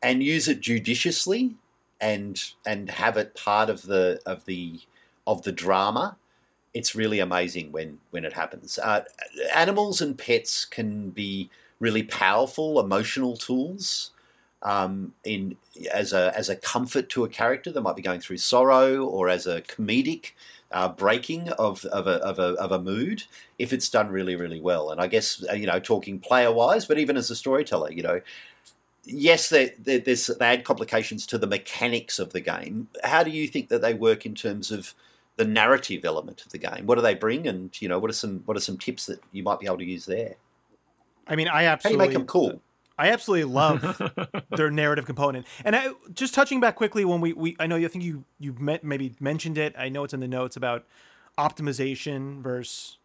and use it judiciously, and and have it part of the of the of the drama, it's really amazing when when it happens. Uh, animals and pets can be really powerful emotional tools um, in as a as a comfort to a character that might be going through sorrow, or as a comedic uh, breaking of of a, of a of a mood if it's done really really well. And I guess uh, you know talking player wise, but even as a storyteller, you know. Yes, there, there's they add complications to the mechanics of the game. How do you think that they work in terms of the narrative element of the game? What do they bring, and you know, what are some what are some tips that you might be able to use there? I mean, I absolutely How do you make them cool? I absolutely love their narrative component. And I, just touching back quickly when we, we I know you I think you you met, maybe mentioned it. I know it's in the notes about optimization versus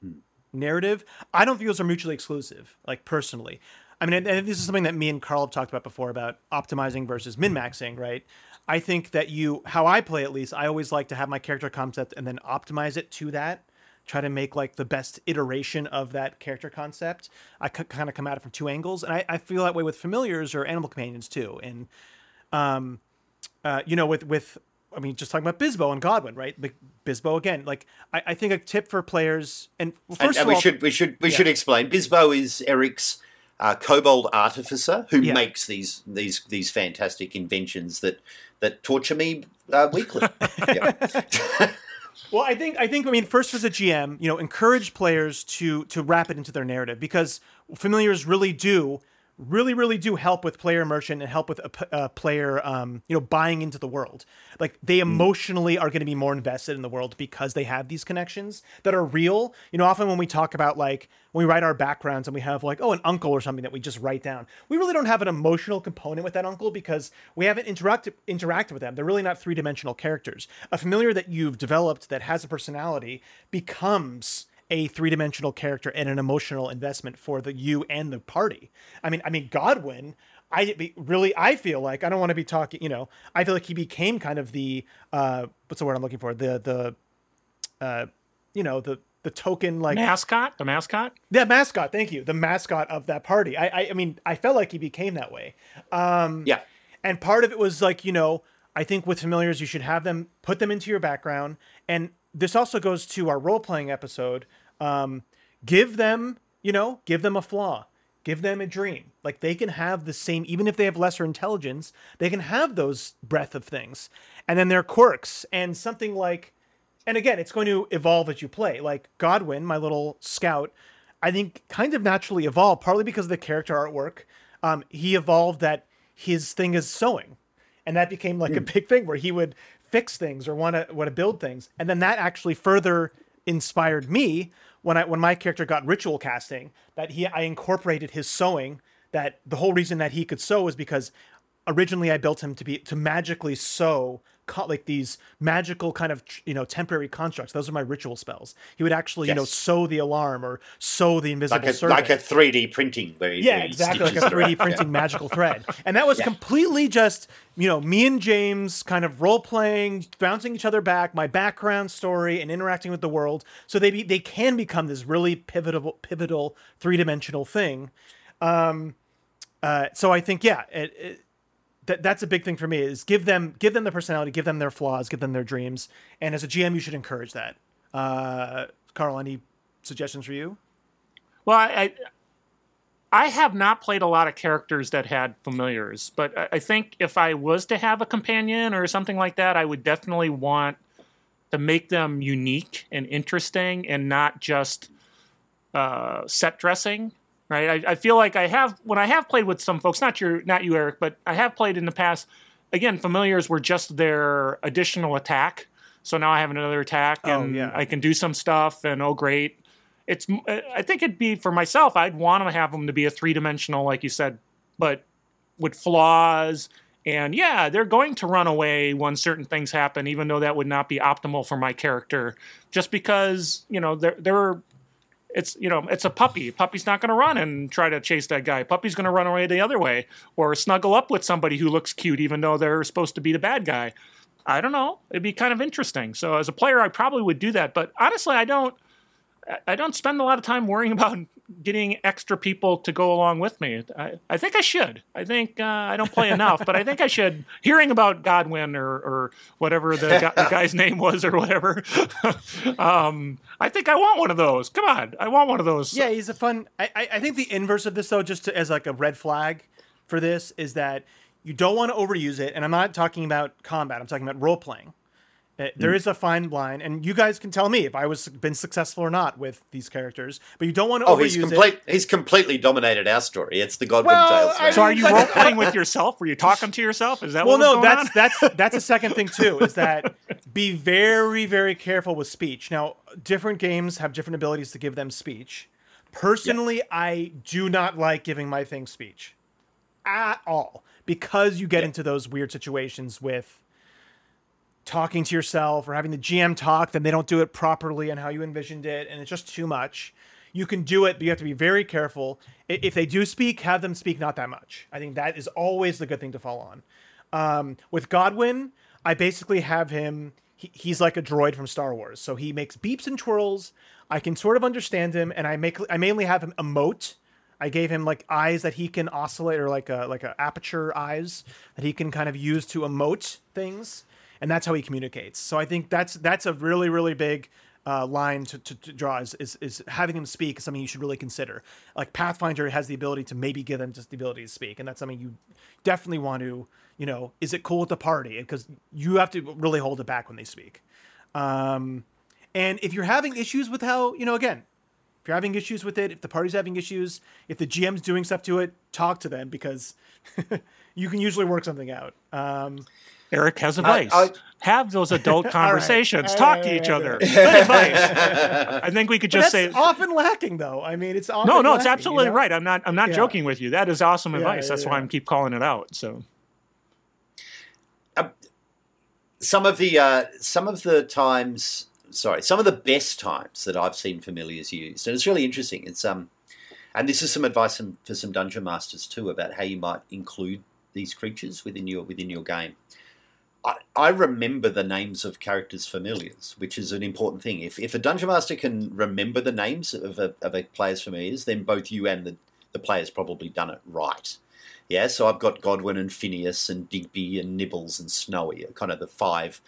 narrative. I don't think those are mutually exclusive. Like personally, I mean, and, and this is something that me and Carl have talked about before about optimizing versus min maxing. Right? I think that you, how I play at least, I always like to have my character concept and then optimize it to that try to make like the best iteration of that character concept. I c- kind of come at it from two angles, and I, I feel that way with familiars or animal companions too. And um, uh, you know, with with I mean, just talking about Bisbo and Godwin, right? Like Bisbo again. Like I, I think a tip for players, and well, And, first and of we all, should we should we Yeah. should explain. Bisbo is Eric's uh, kobold artificer who Yeah. makes these these these fantastic inventions that that torture me uh, weekly. Well, I think I think I mean first as a GM, you know, encourage players to to wrap it into their narrative because familiars really do really really do help with player immersion and help with a, p- a player um, you know buying into the world. Like they emotionally are going to be more invested in the world because they have these connections that are real. You know often when we talk about like when we write our backgrounds and we have like oh an uncle or something that we just write down we really don't have an emotional component with that uncle because we haven't interacted interacted with them. They're really not three-dimensional characters. A familiar that you've developed that has a personality becomes a three-dimensional character and an emotional investment for the you and the party. I mean, I mean Godwin. I be- really, I feel like I don't want to be talking. You know, I feel like he became kind of the uh, what's the word I'm looking for? The the uh, you know the the token like mascot, the mascot. the mascot. Thank you, the mascot of that party. I, I I mean, I felt like he became that way. Um, yeah. and part of it was like you know i think with familiars you should have them put them into your background and this also goes to our role-playing episode um, give them you know give them a flaw. Give them a dream. Like they can have the same even if they have lesser intelligence they can have those breadth of things and then their quirks and something like and again it's going to evolve as you play. Like godwin my little scout i think kind of naturally evolved partly because of the character artwork. Um, he evolved that his thing is sewing. And that became like a big thing where he would fix things or want to want to build things. And then that actually further inspired me when i when my character got ritual casting that he i incorporated his sewing that the whole reason that he could sew is because originally i built him to be to magically sew co- like these magical kind of you know temporary constructs those are my ritual spells he would actually you know Yes. sew the alarm or sew the invisible Like a, servant like a 3D printing where yeah, where exactly, like a 3D around. printing magical thread. And that was Yeah. completely just, you know, me and James kind of role playing, bouncing each other back, my background story, and interacting with the world. So they be, they can become this really pivotal, pivotal three dimensional thing. Um, uh, so I think, yeah, it, it, that that's a big thing for me is give them give them the personality, give them their flaws, give them their dreams, and as a GM, you should encourage that. Uh, Carl, any suggestions for you? Well, I, I I have not played a lot of characters that had familiars, but I, I think if I was to have a companion or something like that, I would definitely want to make them unique and interesting, and not just uh, set dressing. Right? I, I feel like I have when I have played with some folks, not your, not you, Eric, but I have played in the past. Again, familiars were just their additional attack. So now I have another attack, Oh, and yeah. I can do some stuff, and oh great, it's uh, I think it'd be for myself. I'd want to have them to be a three dimensional, like you said, but with flaws. And yeah, they're going to run away when certain things happen, even though that would not be optimal for my character. Just because you know they're they're it's you know it's a puppy. Puppy's not going to run and try to chase that guy. Puppy's going to run away the other way or snuggle up with somebody who looks cute, even though they're supposed to be the bad guy. I don't know. It'd be kind of interesting. So as a player, I probably would do that. But honestly, I don't. I- don't spend a lot of time worrying about getting extra people to go along with me. I, I think I should. I think uh, I don't play enough, but I think I should. Hearing about Godwin or, or whatever the, gu- the guy's name was or whatever, um, I think I want one of those. Come on, I want one of those. Yeah, he's a fun. I, I I think the inverse of this though, just to, as like a red flag for this, is that you don't want to overuse it. And I'm not talking about combat. I'm talking about role playing. Uh, There is a fine line, and you guys can tell me if I was been successful or not with these characters. But you don't want to Oh, overuse he's it. complete. He's completely dominated our story. It's the Godwin Well, Tales. I- man. So are you Like- role playing with yourself? Were you talking to yourself? Is that Well, what no, going that's on? that's that's a second thing too. Is that be very very careful with speech. Now, different games have different abilities to give them speech. Personally, I do not like giving my thing speech at all because you get into those weird situations with talking to yourself or having the GM talk, then they don't do it properly and how you envisioned it, and it's just too much. You can do it, but you have to be very careful. If they do speak, have them speak not that much. I think that is always the good thing to fall on. Um, with Godwin, I basically have him. He, he's like a droid from Star Wars, so he makes beeps and twirls. I can sort of understand him, and I make I mainly have him emote. I gave him like eyes that he can oscillate, or like a like a aperture eyes that he can kind of use to emote things, and that's how he communicates. So I think that's that's a really really big uh, line to, to, to draw is, is is having him speak is something you should really consider. Like Pathfinder has the ability to maybe give them just the ability to speak, and that's something you definitely want to you know. Is it cool at the party? Because you have to really hold it back when they speak. Um, and if you're having issues with how you know again if you're having issues with it, if the party's having issues, if the GM's doing stuff to it, talk to them because you can usually work something out. Um, Eric has advice. I- Have those adult conversations. All Talk right, to each right, other. all Good advice. I think we could just that's say often lacking, though. I mean, it's often no, no. It's lacking, you absolutely know? right. I'm not. I'm not Yeah. joking with you. That is awesome advice. yeah, That's why yeah. I'm keep calling it out. So some of the uh, some of the times sorry some of the best times that i've seen familiars used and it's really interesting it's um and this is some advice from, for some dungeon masters too about how you might include these creatures within your within your game I, I remember the names of characters familiars, which is an important thing. If, if a dungeon master can remember the names of a, of a player's familiars, then both you and the, the player's probably done it right. Yeah, so I've got Godwin and Phineas and Digby and Nibbles and Snowy, kind of the five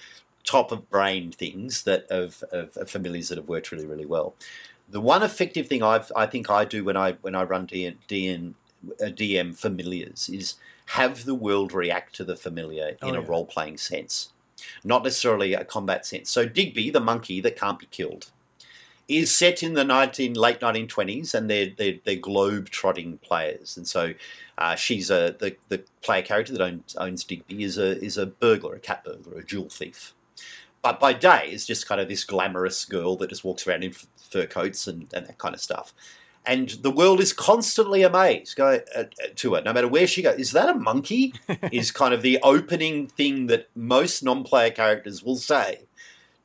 top of brain things that of, of, of familiars that have worked really, really well. The one effective thing I've I think I do when I when I run DN, uh, DM familiars is have the world react to the familiar Oh, in a role playing sense, not necessarily a combat sense. So Digby, the monkey that can't be killed, is set in the 19 late 1920s, and they're they're, they're globe trotting players, and so uh, she's a the, the player character that owns, owns Digby is a is a burglar, a cat burglar, a jewel thief. But by day, is just kind of this glamorous girl that just walks around in f- fur coats and, and that kind of stuff. And the world is constantly amazed go, uh, to it, no matter where she goes. Is that a monkey? is kind of the opening thing that most non player characters will say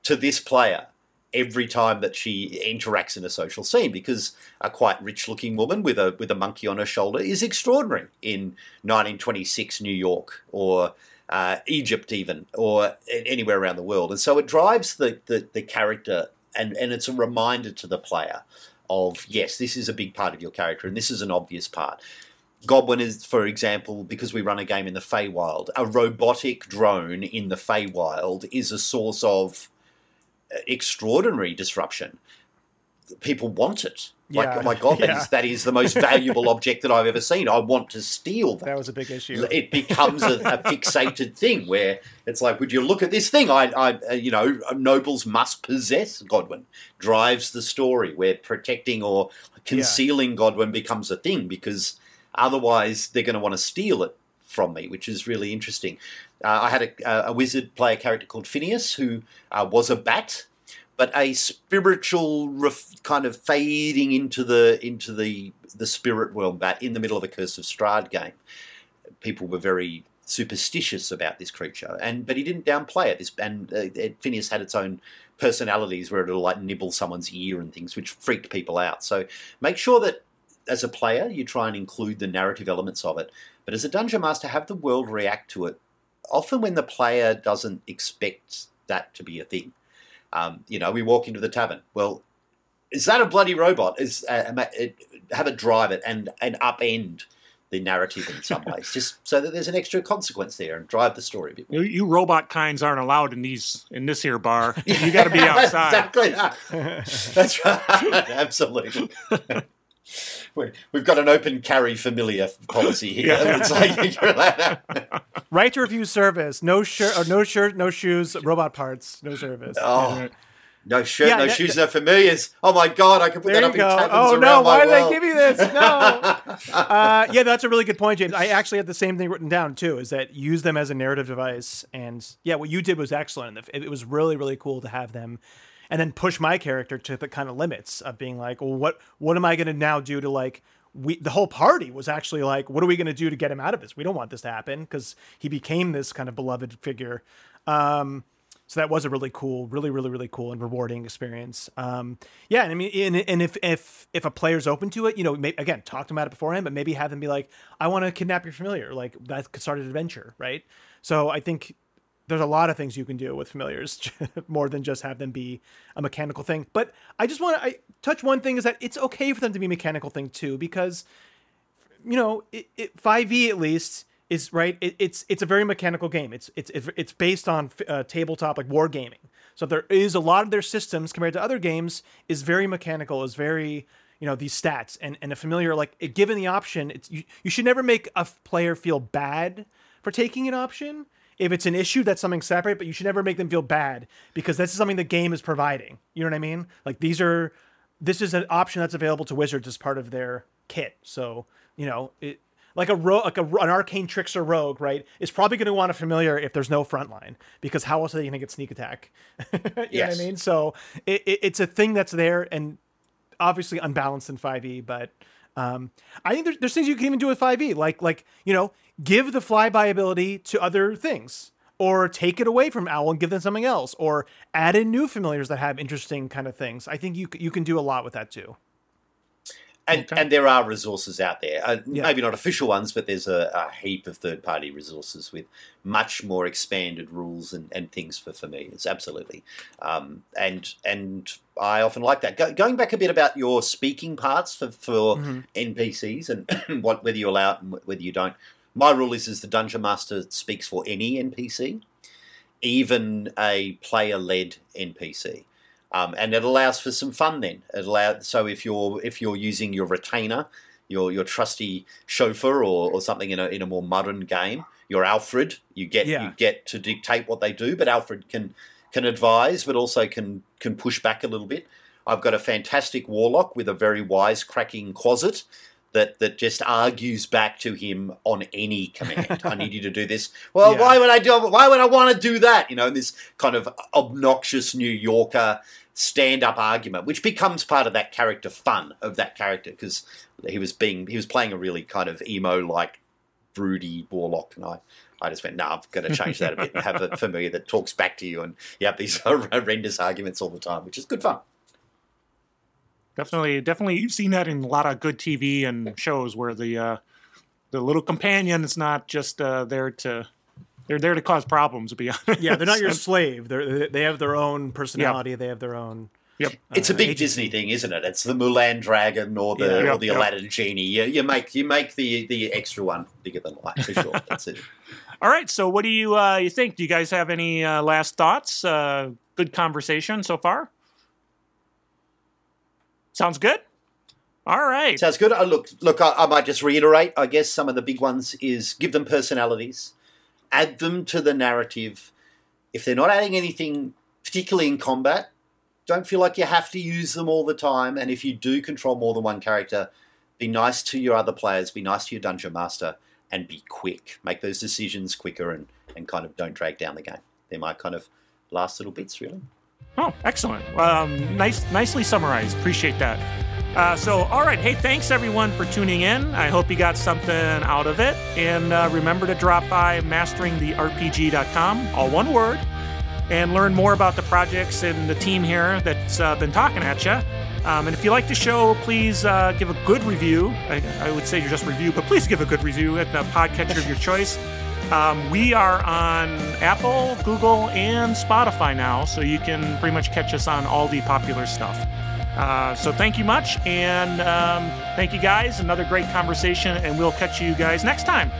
to this player every time that she interacts in a social scene because a quite rich looking woman with a with a monkey on her shoulder is extraordinary in 1926 New York or uh, Egypt even or anywhere around the world and so it drives the the, the character and and it's a reminder to the player of yes this is a big part of your character and this is an obvious part Godwin is, for example, because we run a game in the Feywild, a robotic drone in the Feywild is a source of uh, extraordinary disruption. People want it. Like, Yeah. oh my God, that Yeah. is that is the most valuable object that I've ever seen. I want to steal that. That was a big issue. It becomes a, a fixated thing where it's like, would you look at this thing? I, I, uh, you know, nobles must possess Godwin. Drives the story where protecting or concealing Godwin becomes a thing because otherwise they're going to want to steal it from me, which is really interesting. Uh, I had a, a wizard play a character called Phineas who uh, was a bat, but a spiritual ref, kind of fading into the into the the spirit world bat in the middle of a Curse of Strahd game. People were very superstitious about this creature, and but he didn't downplay it. This and uh, Phineas had its own personalities where it'll like nibble someone's ear and things, which freaked people out. So make sure that as a player you try and include the narrative elements of it, but as a dungeon master, have the world react to it. Often when the player doesn't expect that to be a thing. Um, you know, we walk into the tavern. Well, is that a bloody robot? Is uh, have it drive it and and upend the narrative in some ways, just so that there's an extra consequence there and drive the story a bit. You, you robot kinds aren't allowed in these in this here bar. You got to be outside. exactly. That's right. Absolutely. We- We've got an open carry familiar policy here. Yeah. It's like Right to review service. No shirt or no shirt, no shoes, robot parts, no service. oh, no shirt, Yeah, no that- shoes, no familiars. Oh my god, I can put that up go. in taverns Oh no! Why did world. they give you this? No. uh, yeah, that's a really good point, James. I actually had the same thing written down too. Is that use them as a narrative device? And yeah, what you did was excellent. It was really, really cool to have them, and then push my character to the kind of limits of being like, well, what, what am I going to now do to like? We the whole party was actually like, what are we going to do to get him out of this? We don't want this to happen because he became this kind of beloved figure. Um, so that was a really cool, really, really, really cool and rewarding experience. Um, yeah, and I mean, and, and if if if a player's open to it, you know, may, again, talk to them about it beforehand, but maybe have them be like, "I want to kidnap your familiar," like that could start an adventure, right? So I think there's a lot of things you can do with familiars more than just have them be a mechanical thing. But I just want to touch one thing is that it's okay for them to be a mechanical thing too, because you know, it, it, 5e at least is right. It, it's it's a very mechanical game. It's it's it's- based on uh, tabletop like wargaming. So there is a lot of their systems compared to other games is very mechanical. Is very you know these stats and and a familiar like given the option, it's you, you should never make a player feel bad for taking an option. If it's an issue, that's something separate, but you should never make them feel bad because this is something the game is providing. You know what I mean? Like these are this is an option that's available to wizards as part of their kit. So you know, it like a ro- like a, an arcane trickster rogue, right? Is probably going to want a familiar if there's no front line because how else are they going to get sneak attack? you know what I mean? So it, it, it's a thing that's there and obviously unbalanced in 5e, but um, I think there's, there's things you can even do with 5e, like like you know, give the flyby ability to other things, or take it away from Owl and give them something else, or add in new familiars that have interesting kind of things. I think you you can do a lot with that too. And Okay. and there are resources out there. Uh, Yeah. Maybe not official ones, but there's a, a heap of third party resources with much more expanded rules and, and things for familiars. Absolutely, um, and and I often like that. Go, going back a bit about your speaking parts for for Mm-hmm. NPCs and what whether you allow it and whether you don't. My rule is is the dungeon master speaks for any NPC, even a player led NPC um, and it allows for some fun. Then it allows so if you're if you're using your retainer, your your trusty chauffeur or, or something in a in a more modern game, your Alfred, you get Yeah. you get to dictate what they do, but Alfred can can advise, but also can can push back a little bit. I've got a fantastic warlock with a very wise cracking closet that that just argues back to him on any command. I need you to do this. Well, Yeah. why would I do? Why would I want to do that? You know, this kind of obnoxious New Yorker stand-up argument, which becomes part of that character fun of that character because he was being he was playing a really kind of emo like broody warlock, and I. I just went, no, I've got to change that a bit and have a familiar that talks back to you, and you have these horrendous arguments all the time, which is good fun. Definitely, definitely, you've seen that in a lot of good TV and shows where the uh, the little companion is not just uh, there to they're there to cause problems. To be honest, Yeah, they're not your slave. They're they have their own personality. They have their own. Yep. It's a Uh, big agency. Disney thing, isn't it? It's the Mulan dragon or the Yeah. or the Yep, yep. Aladdin genie. You, you make you make the the extra one bigger than life for sure. That's it. All right. So, what do you uh, you think? Do you guys have any uh, last thoughts? Uh, good conversation so far. Sounds good. All right. Sounds good. Uh, look, look. I, I might just reiterate. I guess some of the big ones is give them personalities, add them to the narrative. If they're not adding anything, particularly in combat, don't feel like you have to use them all the time. And if you do control more than one character, be nice to your other players. Be nice to your dungeon master, and be quick. Make those decisions quicker, and and kind of don't drag down the game. They're my kind of last little bits, really. Oh, excellent. Um, nice, nicely summarized. Appreciate that. Uh, so, all right. Hey, thanks everyone for tuning in. I hope you got something out of it. And uh, remember to drop by masteringtherpg.com, all one word, and learn more about the projects and the team here that's uh, been talking at you. Um, and if you like the show, please uh, give a good review. I, I would say you're just review, but please give a good review at the podcatcher of your choice. Um, we are on Apple, Google, and Spotify now, so you can pretty much catch us on all the popular stuff. Uh, so thank you much, and um, thank you guys. Another great conversation, and we'll catch you guys next time.